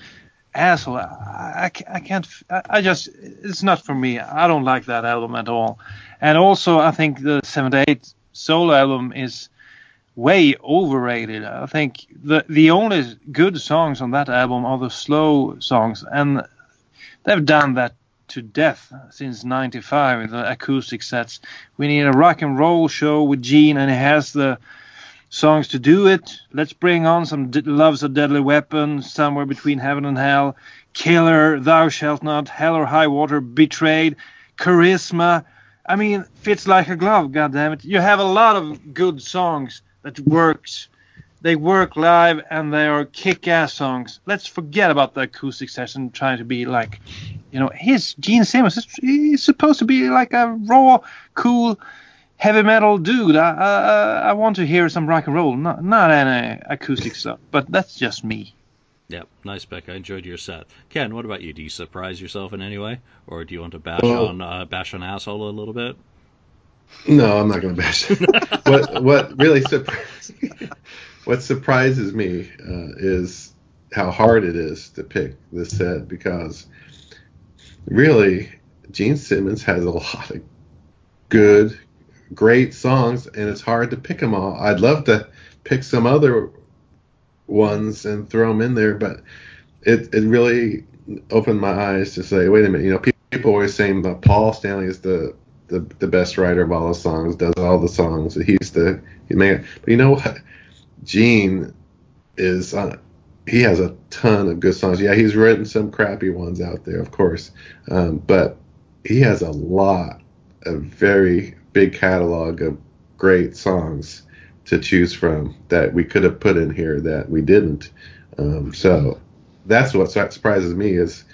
asshole, I, I, I can't. I just it's not for me. I don't like that album at all. And also, I think the '78 solo album is way overrated. I think the the only good songs on that album are the slow songs, and they've done that to death since 95 in the acoustic sets. We need a rock and roll show with Gene, and he has the songs to do it. Let's bring on some D- Love's a Deadly Weapon, Somewhere Between Heaven and Hell, Killer, Thou Shalt Not, Hell or High Water, Betrayed, Charisma. I mean, fits like a glove, goddammit. You have a lot of good songs that works. They work live and they are kick-ass songs. Let's forget about the acoustic session trying to be like, you know, his Gene Simmons. is- He's supposed to be like a raw, cool, heavy metal dude. I, I, I want to hear some rock and roll, not not any acoustic stuff. But that's just me. Yeah, nice, Beck. I enjoyed your set. Ken, what about you? Do you surprise yourself in any way, or do you want to bash Well- on uh, bash on asshole a little bit? No, I'm not going to bash. what what really surprised what surprises me uh, is how hard it is to pick this set because really Gene Simmons has a lot of good, great songs, and it's hard to pick them all. I'd love to pick some other ones and throw them in there, but it it really opened my eyes to say, wait a minute, you know, pe- people always saying that Paul Stanley is the the, the best writer of all the songs, does all the songs. He's the he made. But you know what? Gene is uh, he has a ton of good songs. Yeah, he's written some crappy ones out there, of course, um, but he has a lot, a very big catalog of great songs to choose from that we could have put in here that we didn't. Um, so that's what surprises me is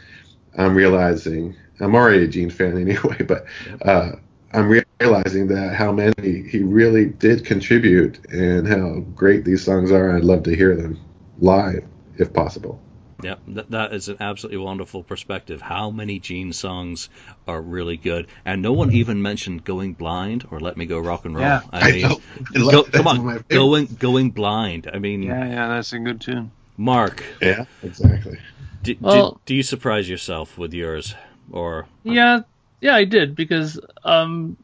I'm realizing I'm already a Gene fan anyway, but uh, I'm realizing that how many he really did contribute and how great these songs are. I'd love to hear them live if possible. Yep, that, that is an absolutely wonderful perspective. How many Gene songs are really good, and no one even mentioned "Going Blind" or "Let Me Go Rock and Roll." Yeah. I mean, know. I go, come one of my on, going going blind. I mean, Yeah, yeah, that's a good tune. Mark, Yeah, exactly. do, Well- do, do you surprise yourself with yours, or Yeah, yeah, I did because um,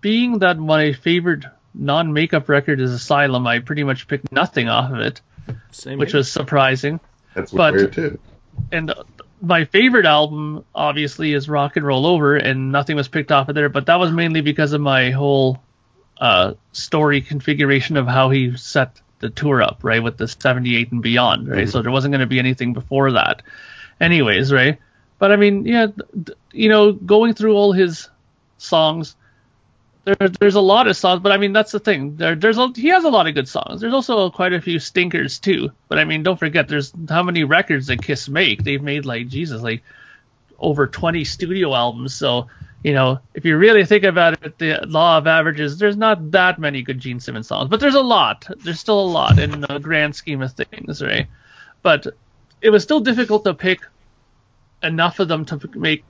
being that my favorite non-makeup record is Asylum, I pretty much picked nothing off of it, same? which here? was surprising. That's But- weird too. And uh, my favorite album, obviously, is Rock and Roll Over, and nothing was picked off of there. But that was mainly because of my whole uh, story configuration of how he set the tour up, right, with the 78 and beyond, right. So there wasn't going to be anything before that, anyways, right. But I mean, yeah, th- th- you know, going through all his songs, there, there's a lot of songs, but I mean that's the thing. There, there's a, he has a lot of good songs. There's also quite a few stinkers too. But I mean, don't forget, there's how many records that Kiss make? They've made like Jesus, like over 20 studio albums. So you know, if you really think about it, the law of averages, there's not that many good Gene Simmons songs, but there's a lot. There's still a lot in the grand scheme of things, right? But it was still difficult to pick enough of them to make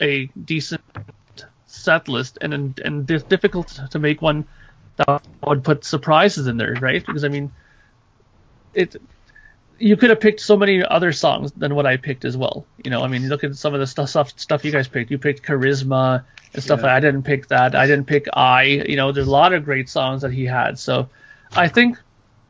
a decent set list and and, and di- difficult to make one that would put surprises in there, right? Because I mean, it you could have picked so many other songs than what I picked as well. You know, I mean, look at some of the stuff stuff, stuff you guys picked. You picked Charisma and stuff. Yeah. Like I didn't pick that. I didn't pick I. You know, there's a lot of great songs that he had. So I think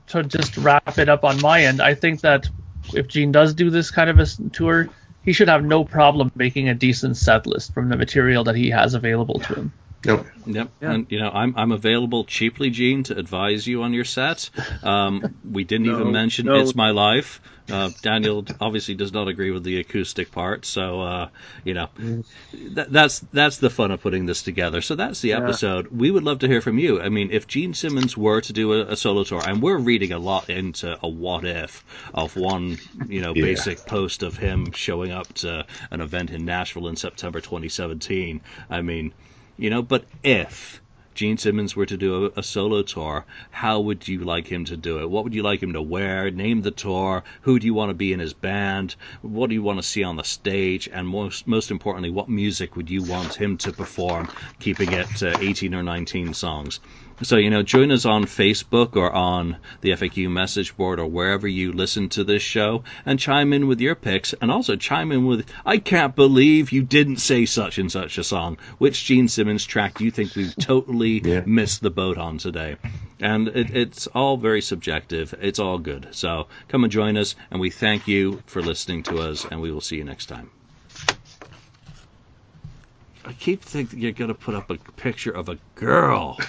to just wrap it up on my end, I think that if Gene does do this kind of a tour, he should have no problem making a decent set list from the material that he has available to him. Yep. Yep. Yeah. And you know, I'm I'm available cheaply, Gene, to advise you on your set. Um, we didn't No, even mention no. "It's My Life." Uh, Daniel obviously does not agree with the acoustic part, so uh, you know that, that's that's the fun of putting this together. So that's the Yeah. episode. We would love to hear from you. I mean, if Gene Simmons were to do a, a solo tour, and we're reading a lot into a what if of one, you know, Yeah. basic post of him showing up to an event in Nashville in September 2017. I mean, you know, but if Gene Simmons were to do a, a solo tour, how would you like him to do it? What would you like him to wear? Name the tour. Who do you want to be in his band? What do you want to see on the stage? And most most importantly, what music would you want him to perform, keeping it to 18 or 19 songs? So, you know, join us on Facebook or on the FAQ message board or wherever you listen to this show and chime in with your picks and also chime in with, I can't believe you didn't say such and such a song. Which Gene Simmons track do you think we've totally Yeah. missed the boat on today? And it, it's all very subjective. It's all good. So come and join us and we thank you for listening to us and we will see you next time. I keep thinking you're going to put up a picture of a girl.